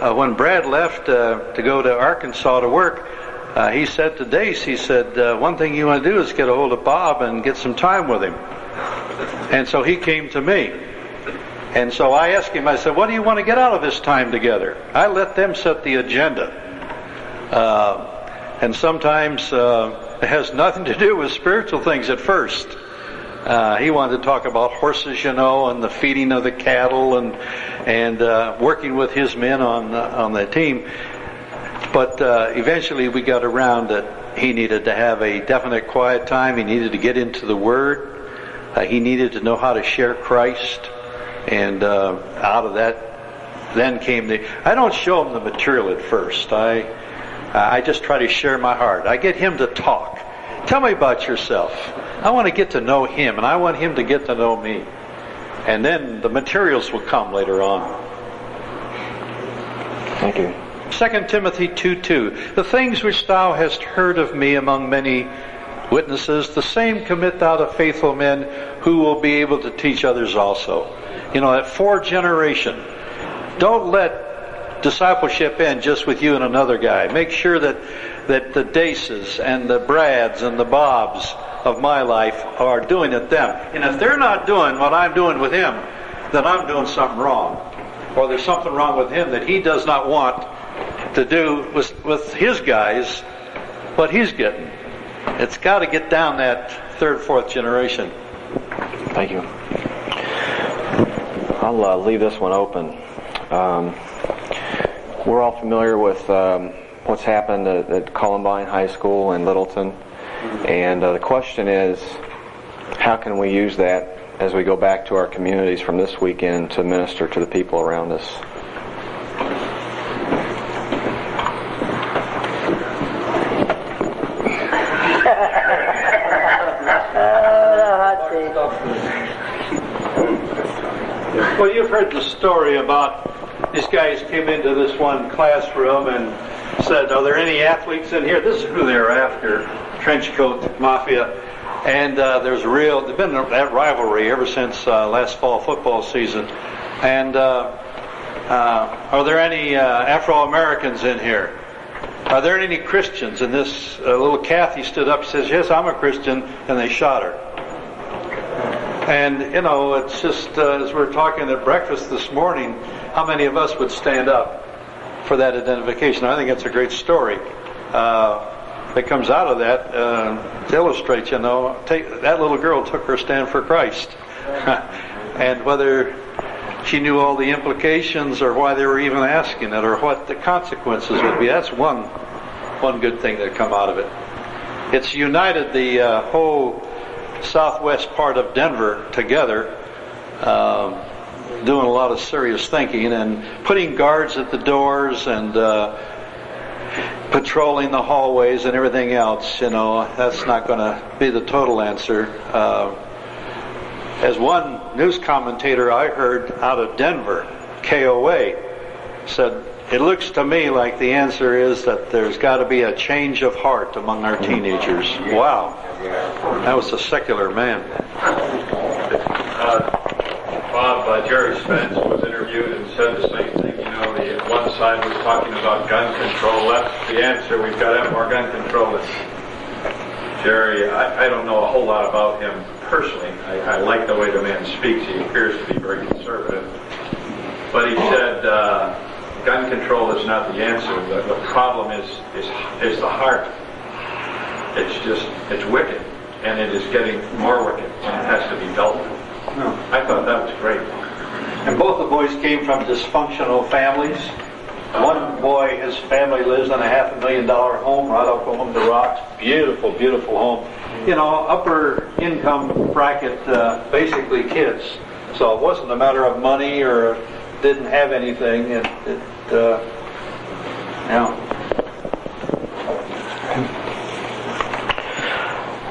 uh, when Brad left uh, to go to Arkansas to work, uh, he said to Dace, he said, one thing you want to do is get a hold of Bob and get some time with him. And so he came to me. And so I asked him, I said, what do you want to get out of this time together? I let them set the agenda. Uh, and sometimes uh, has nothing to do with spiritual things at first. Uh, he wanted to talk about horses, you know, and the feeding of the cattle, and and uh, working with his men on on the team. But uh, eventually, we got around that he needed to have a definite quiet time. He needed to get into the Word. Uh, he needed to know how to share Christ, and uh, out of that, then came the. I don't show him the material at first. I Uh, I just try to share my heart. I get him to talk. Tell me about yourself. I want to get to know him, and I want him to get to know me. And then the materials will come later on. Thank you. 2 Timothy 2 2. The things which thou hast heard of me among many witnesses, the same commit thou to faithful men who will be able to teach others also. You know, that four generation. Don't let discipleship in just with you and another guy. Make sure that, that the Daces and the Brads and the Bobs of my life are doing it them. And if they're not doing what I'm doing with him, then I'm doing something wrong. Or there's something wrong with him that he does not want to do with, with his guys what he's getting. It's got to get down that third, fourth generation. Thank you. I'll uh, leave this one open. Um, we're all familiar with um, what's happened at, at, Columbine High School in Littleton, and uh, the question is, how can we use that as we go back to our communities from this weekend to minister to the people around us? Well, you've heard the story about these guys came into this one classroom and said, "Are there any athletes in here?" This is who they're after: trench coat mafia. And uh, there's real. There's been that rivalry ever since uh, last fall football season. And uh, uh are there any uh, Afro Americans in here? Are there any Christians? And this uh, little Kathy stood up and says, "Yes, I'm a Christian," and they shot her. And, you know, it's just, as we are talking at breakfast this morning, how many of us would stand up for that identification? I think it's a great story. Uh, that comes out of that uh, to illustrate, you know, take, that little girl took her stand for Christ. and whether she knew all the implications or why they were even asking it or what the consequences would be, that's one, one good thing that come out of it. It's united the uh, whole southwest part of Denver together, um, doing a lot of serious thinking and putting guards at the doors and uh, patrolling the hallways and everything else. You know, that's not going to be the total answer. Uh, as one news commentator I heard out of Denver, KOA, said, it looks to me like the answer is that there's got to be a change of heart among our teenagers. Wow. That was a secular man. Uh, Bob, uh, Gerry Spence was interviewed and said the same thing. You know, the one side was talking about gun control. That's the answer. We've got to have more gun control. And Gerry, I, I don't know a whole lot about him personally. I, I like the way the man speaks. He appears to be very conservative. But he said, uh, gun control is not the answer. The, the problem is, is, is the heart. It's just, it's wicked. And it is getting more wicked. And it has to be dealt with. No. I thought that was great. And both the boys came from dysfunctional families. One boy, his family lives in a half a million dollar home right up on the rocks. Beautiful, beautiful home. You know, upper income bracket, uh, basically kids. So it wasn't a matter of money or didn't have anything. It, it uh, yeah.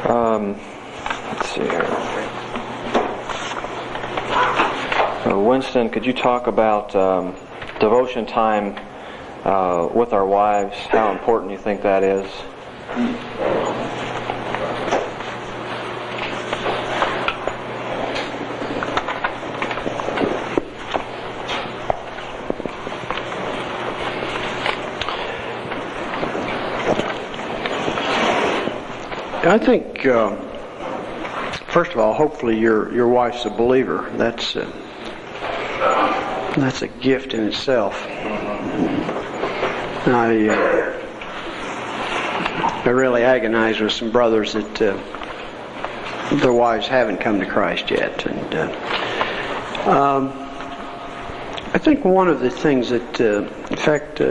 Um, let's see here. Uh, Winston, could you talk about um, devotion time uh, with our wives? How important you think that is? I think, uh, first of all, hopefully your your wife's a believer. That's uh, that's a gift in itself. I uh, I really agonize with some brothers that uh, their wives haven't come to Christ yet, and uh, um, I think one of the things that, uh, in fact,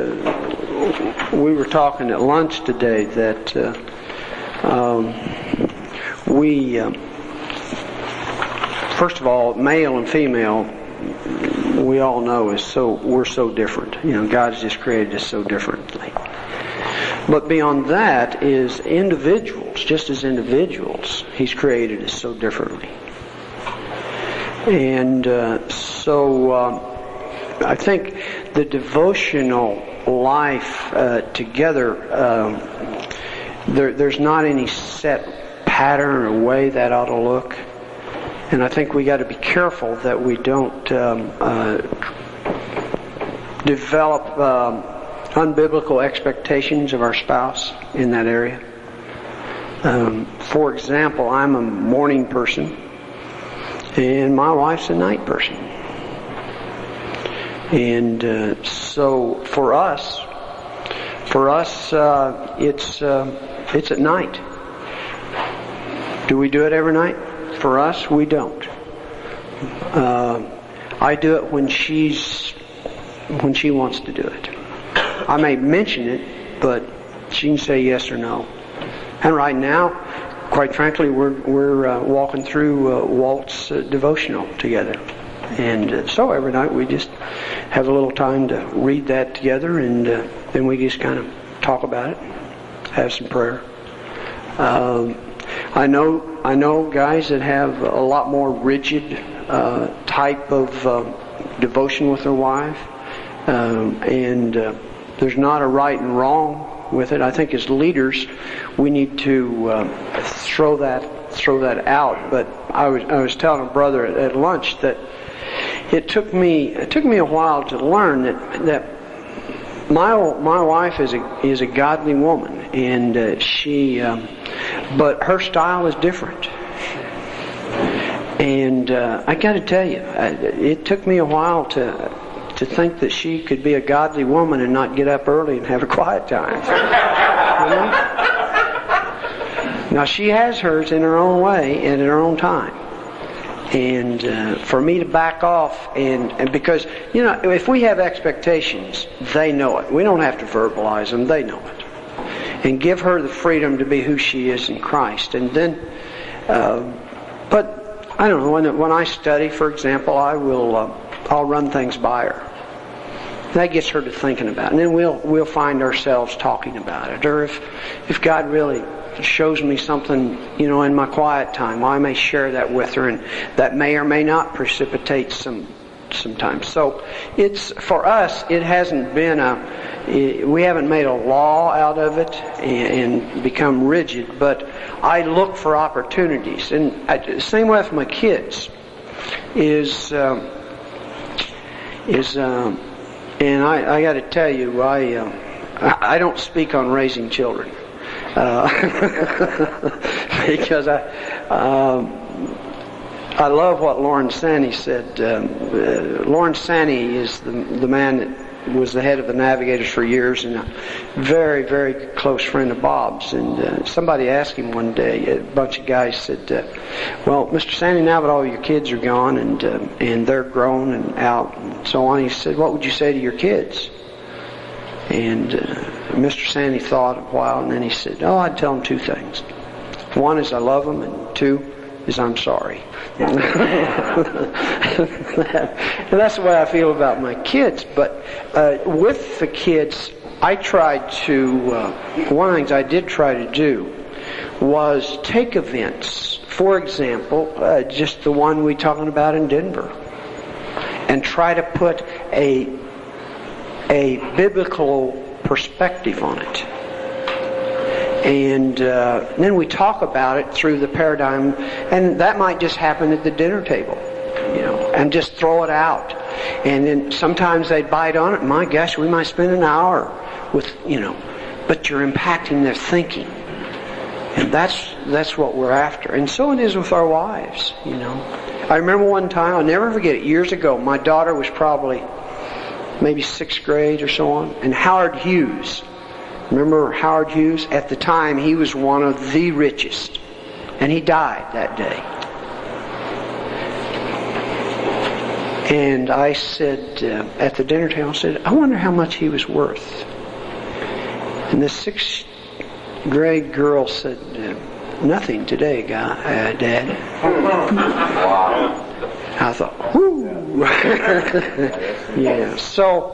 we were talking at lunch today that um, we, first of all, male and female, we all know is so we're so different. You know, God's just created us so differently. But beyond that is individuals, just as individuals, He's created us so differently. And uh, so uh, I think the devotional life uh, together, um, there, there's not any set pattern or way that ought to look. And I think we got to be careful that we don't um, uh, develop um, unbiblical expectations of our spouse in that area. Um, for example, I'm a morning person, and my wife's a night person. And uh, so for us, for us, uh, it's uh, it's at night. Do we do it every night? For us, we don't. Uh, I do it when she's when she wants to do it. I may mention it, but she can say yes or no. And right now, quite frankly, we're we're uh, walking through uh, Walt's uh, devotional together, and uh, so every night we just have a little time to read that together, and uh, then we just kind of talk about it, have some prayer. Um, I know I know guys that have a lot more rigid uh, type of uh, devotion with their wife, um, and uh, there's not a right and wrong with it. I think as leaders, we need to uh, throw that throw that out. But I was I was telling a brother at, at lunch that it took me it took me a while to learn that that my my wife is a is a godly woman, and uh, she, um, but her style is different. And uh, I got to tell you, it took me a while to to think that she could be a godly woman and not get up early and have a quiet time. You know? Now she has hers in her own way and in her own time. And uh, for me to back off and, and because, you know, if we have expectations, they know it. We don't have to verbalize them, they know it. And give her the freedom to be who she is in Christ. And then, uh, but I don't know, when, when I study, for example, I will, uh, I'll run things by her. That gets her to thinking about it. And then we'll, we'll find ourselves talking about it. Or if, if God really shows me something, you know, in my quiet time, I may share that with her and that may or may not precipitate some, sometimes. So it's, for us, it hasn't been a, we haven't made a law out of it and, and become rigid, but I look for opportunities. And I, same way with my kids is, um, is, um, and I, I got to tell you, I, um, I, I don't speak on raising children. Uh, because I, um, I love what Lawrence Sanny said. Um, uh, Lawrence Sanny is the, the man that was the head of the Navigators for years and a very, very close friend of Bob's. And uh, somebody asked him one day, a bunch of guys said, uh, "Well, Mr. Sanny, now that all your kids are gone and uh, and they're grown and out and so on," he said, "What would you say to your kids?" And uh, Mr. Sanny thought a while, and then he said, "Oh, I'd tell them two things. One is I love them, and two is I'm sorry." and that's the way I feel about my kids. But uh, with the kids, I tried to. Uh, one of the things I did try to do was take events. For example, uh, just the one we're talking about in Denver, and try to put a a biblical perspective on it. And uh, then we talk about it through the paradigm, and that might just happen at the dinner table, you know, and just throw it out. And then sometimes they bite on it. My gosh, we might spend an hour with, you know, but you're impacting their thinking. And that's that's what we're after. And so it is with our wives, you know. I remember one time, I'll never forget it, years ago, my daughter was probably maybe sixth grade or so on. And Howard Hughes, remember Howard Hughes? At the time, he was one of the richest. And he died that day. And I said, uh, at the dinner table, I said, I wonder how much he was worth. And the sixth grade girl said, nothing today, guy, uh, Dad. Wow. I thought, whoo. yeah. So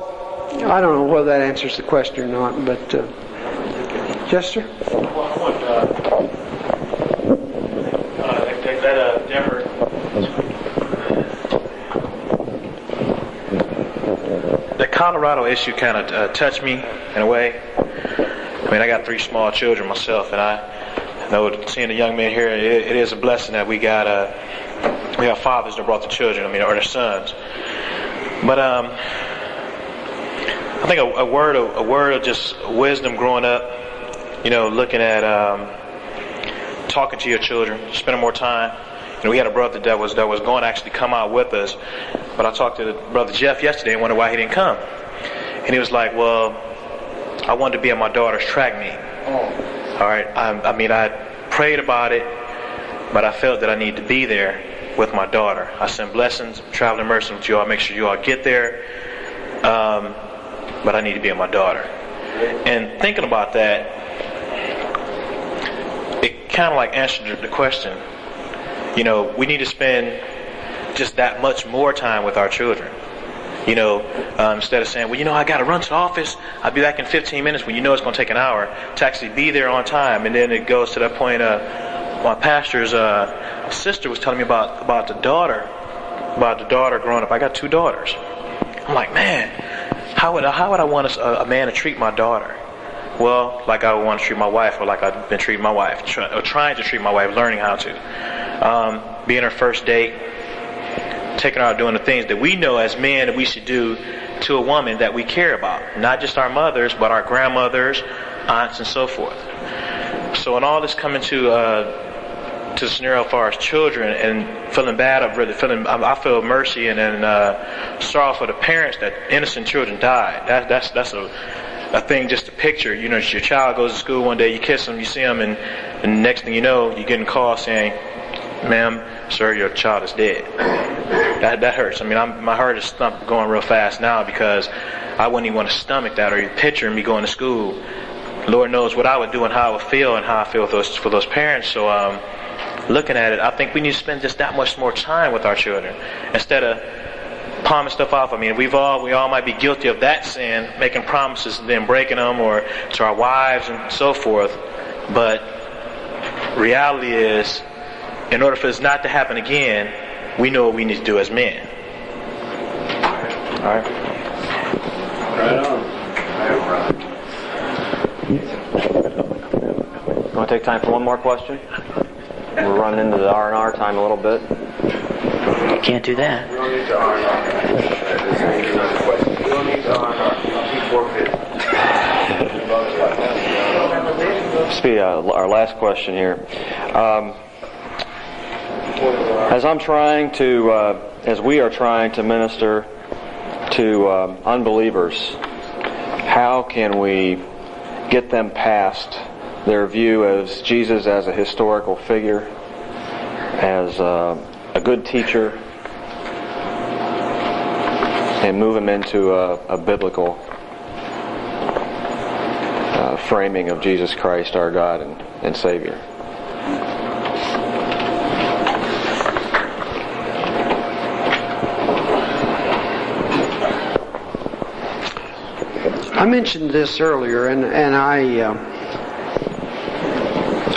I don't know whether that answers the question or not, but uh, yes, sir. That. The Colorado issue kind of uh, touched me in a way. I mean, I got three small children myself, and I know seeing the young men here, it, it is a blessing that we got a we have fathers that brought the children. I mean, or their sons. But um, I think a, a word of a word of just wisdom growing up. You know, looking at um, talking to your children, spending more time. You know, we had a brother that was that was going to actually come out with us, but I talked to the brother Jeff yesterday and wondered why he didn't come. And he was like, "Well, I wanted to be at my daughter's track meet. All right, I, I mean, I prayed about it, but I felt that I need to be there with my daughter. I send blessings, traveling mercy with you all. Make sure you all get there, um, but I need to be at my daughter. And thinking about that, it kind of like answered the question. You know, we need to spend just that much more time with our children. You know, um, instead of saying, well, you know, I got to run to the office. I'll be back in 15 minutes when you know it's going to take an hour to actually be there on time. And then it goes to that point, uh, my pastor's uh, sister was telling me about, about the daughter, about the daughter growing up. I got two daughters. I'm like, man, how would, I, how would I want a, a man to treat my daughter? Well, like I would want to treat my wife, or like I've been treating my wife, try, or trying to treat my wife, learning how to. Um, being her first date, taking her out doing the things that we know as men that we should do to a woman that we care about. Not just our mothers, but our grandmothers, aunts, and so forth. So in all this coming to uh, to the scenario far as children and feeling bad, I've really feeling I feel mercy and then uh, sorrow for the parents that innocent children died. That, that's that's a a thing just to picture. You know, your child goes to school one day, you kiss them, you see them, and, and the next thing you know, you're getting a call saying, "Ma'am, sir, your child is dead." That that hurts. I mean, I'm, my heart is going real fast now because I wouldn't even want to stomach that or you picture me going to school. Lord knows what I would do and how I would feel and how I feel for those for those parents. So, um, looking at it, I think we need to spend just that much more time with our children instead of palming stuff off. I mean, we've all we all might be guilty of that sin, making promises and then breaking them, or to our wives and so forth. But reality is, in order for this not to happen again, we know what we need to do as men. All right. Right on. Want to take time for one more question? We're running into the R and R time a little bit. You can't do that. We don't need to R and R. We don't need to R and R. Keep forfeit. This be uh, our last question here. Um, as I'm trying to, uh, as we are trying to minister to um, unbelievers, how can we get them past their view of Jesus as a historical figure, as uh, a good teacher, and move them into a, a biblical uh, framing of Jesus Christ, our God and, and Savior? I mentioned this earlier, and and I uh,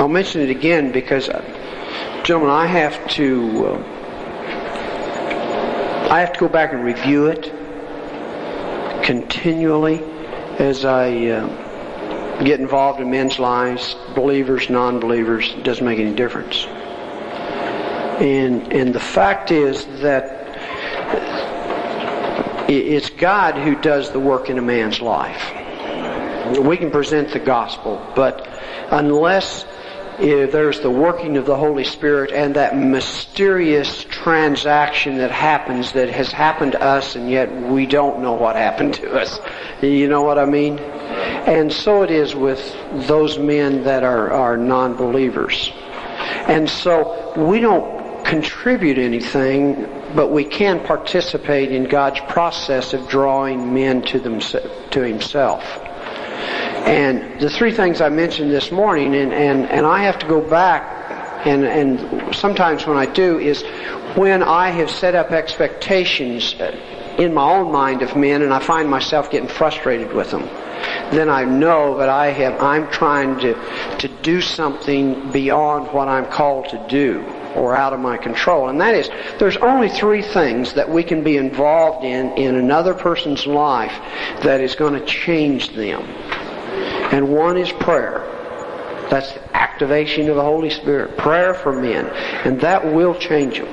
I'll mention it again because, uh, gentlemen, I have to uh, I have to go back and review it continually as I uh, get involved in men's lives, believers, non-believers. It doesn't make any difference. And and the fact is that it's God who does the work in a man's life. We can present the gospel, but unless Eh, there's the working of the Holy Spirit and that mysterious transaction that happens that has happened to us and yet we don't know what happened to us. You know what I mean? And so it is with those men that are, are non-believers. And so we don't contribute anything, but we can participate in God's process of drawing men to, to Himself. And the three things I mentioned this morning, and, and, and I have to go back, and, and sometimes when I do, is when I have set up expectations uh, in my own mind of men and I find myself getting frustrated with them. Then I know that I have, I'm trying to, to do something beyond what I'm called to do or out of my control. And that is, there's only three things that we can be involved in in another person's life that is going to change them. And one is prayer. That's the activation of the Holy Spirit. Prayer for men. And that will change them.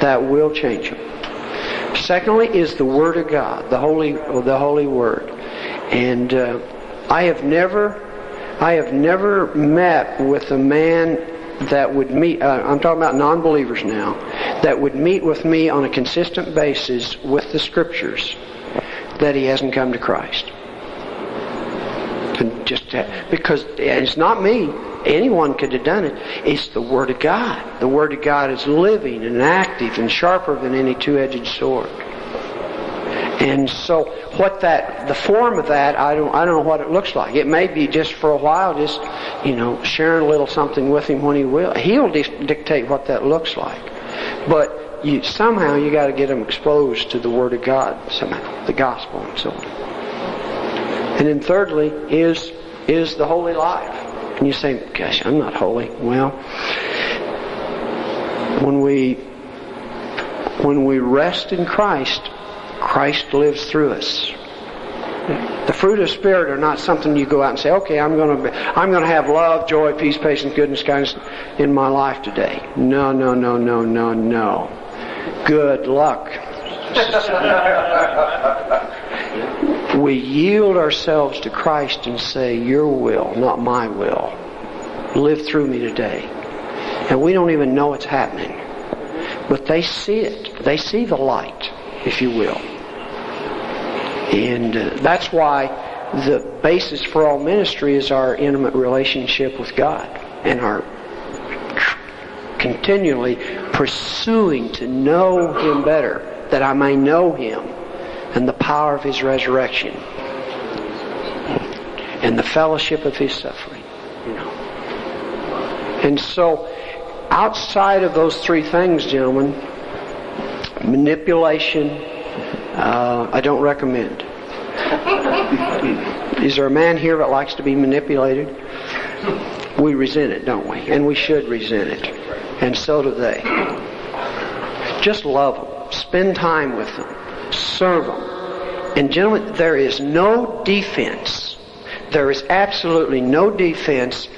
That will change them. Secondly is the Word of God, the Holy, the Holy Word. And uh, I have never, I have never met with a man that would meet, uh, I'm talking about non-believers now, that would meet with me on a consistent basis with the Scriptures that he hasn't come to Christ. Just because it's not me. Anyone could have done it. It's the Word of God. The Word of God is living and active and sharper than any two-edged sword. And so, what that, the form of that, I don't, I don't know what it looks like. It may be just for a while, just, you know, sharing a little something with him when he will. He'll di- dictate what that looks like. But you, somehow you got to get them exposed to the Word of God, somehow, the gospel and so on. And then thirdly is, is the holy life. And you say, gosh, I'm not holy. Well, when we, when we rest in Christ, Christ lives through us. The fruit of Spirit are not something you go out and say, okay, I'm going to, I'm going to have love, joy, peace, patience, goodness, kindness in my life today. No, no, no, no, no, no. Good luck. we yield ourselves to Christ and say, Your will, not my will. Live through me today. And we don't even know it's happening. But they see it. They see the light, if you will. And uh, that's why the basis for all ministry is our intimate relationship with God and our continually pursuing to know Him better, that I may know Him and the power of His resurrection and the fellowship of His suffering. You know. And so, outside of those three things, gentlemen, manipulation, uh, I don't recommend. Is there a man here that likes to be manipulated? We resent it, don't we? And we should resent it. And so do they. Just love them. Spend time with them. Serve them. And gentlemen, there is no defense. There is absolutely no defense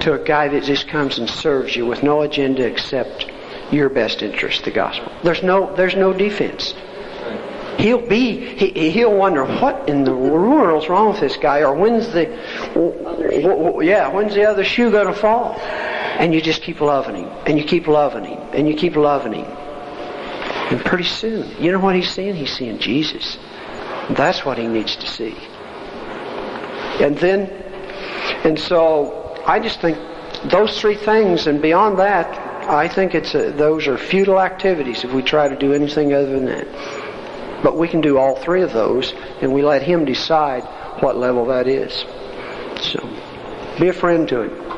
to a guy that just comes and serves you with no agenda except your best interest, the gospel. There's no, there's no defense. He'll be, he, he'll wonder what in the world's wrong with this guy, or when's the, yeah, when's the other shoe going to fall? And you just keep loving him, and you keep loving him, and you keep loving him. And pretty soon, you know what he's seeing? He's seeing Jesus. That's what he needs to see. And then, and so I just think those three things, and beyond that, I think it's a, those are futile activities if we try to do anything other than that. But we can do all three of those, and we let Him decide what level that is. So, be a friend to Him.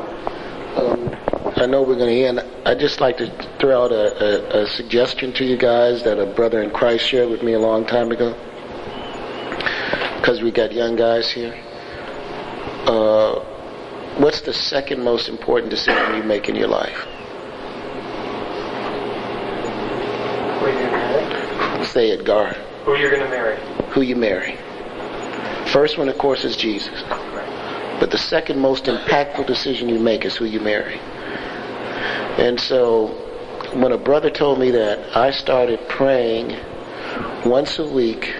Um, I know we're going to end. I'd just like to throw out a, a, a, suggestion to you guys that a brother in Christ shared with me a long time ago. Because we got young guys here. Uh, what's the second most important decision you make in your life? Say it, Gar. Who you're going to marry. Who you marry. First one, of course, is Jesus. But the second most impactful decision you make is who you marry. And so, when a brother told me that, I started praying once a week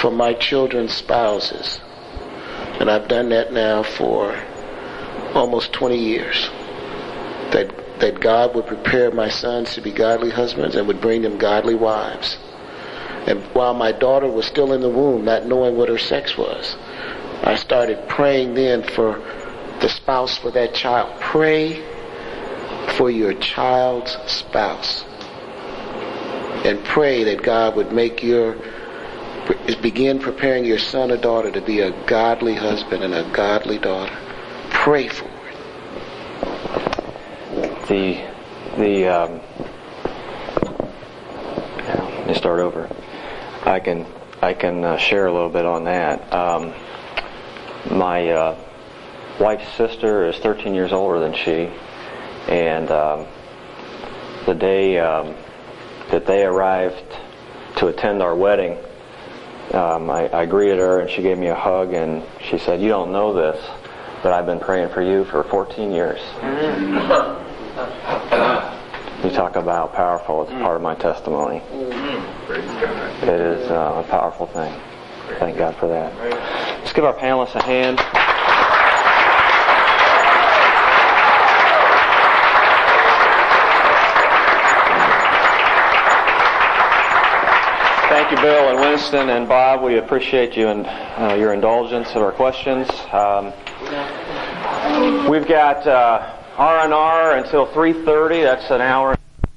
for my children's spouses. And I've done that now for almost 20 years. That that God would prepare my sons to be godly husbands and would bring them godly wives. And while my daughter was still in the womb, not knowing what her sex was, I started praying then for the spouse for that child. Pray for your child's spouse. And pray that God would make your, begin preparing your son or daughter to be a godly husband and a godly daughter. Pray for it. The, the, um, let me start over. I can, I can uh, share a little bit on that. Um, my uh, wife's sister is 13 years older than she, And um, the day um, that they arrived to attend our wedding, um, I, I greeted her and she gave me a hug and she said, "You don't know this, but I've been praying for you for 14 years." You talk about powerful. It's part of my testimony. It is uh, a powerful thing. Thank God for that. Let's give our panelists a hand. Thank you, Bill and Winston and Bob. We appreciate you and uh, your indulgence of our questions. Um, we've got uh, R&R until 3:30. That's an hour.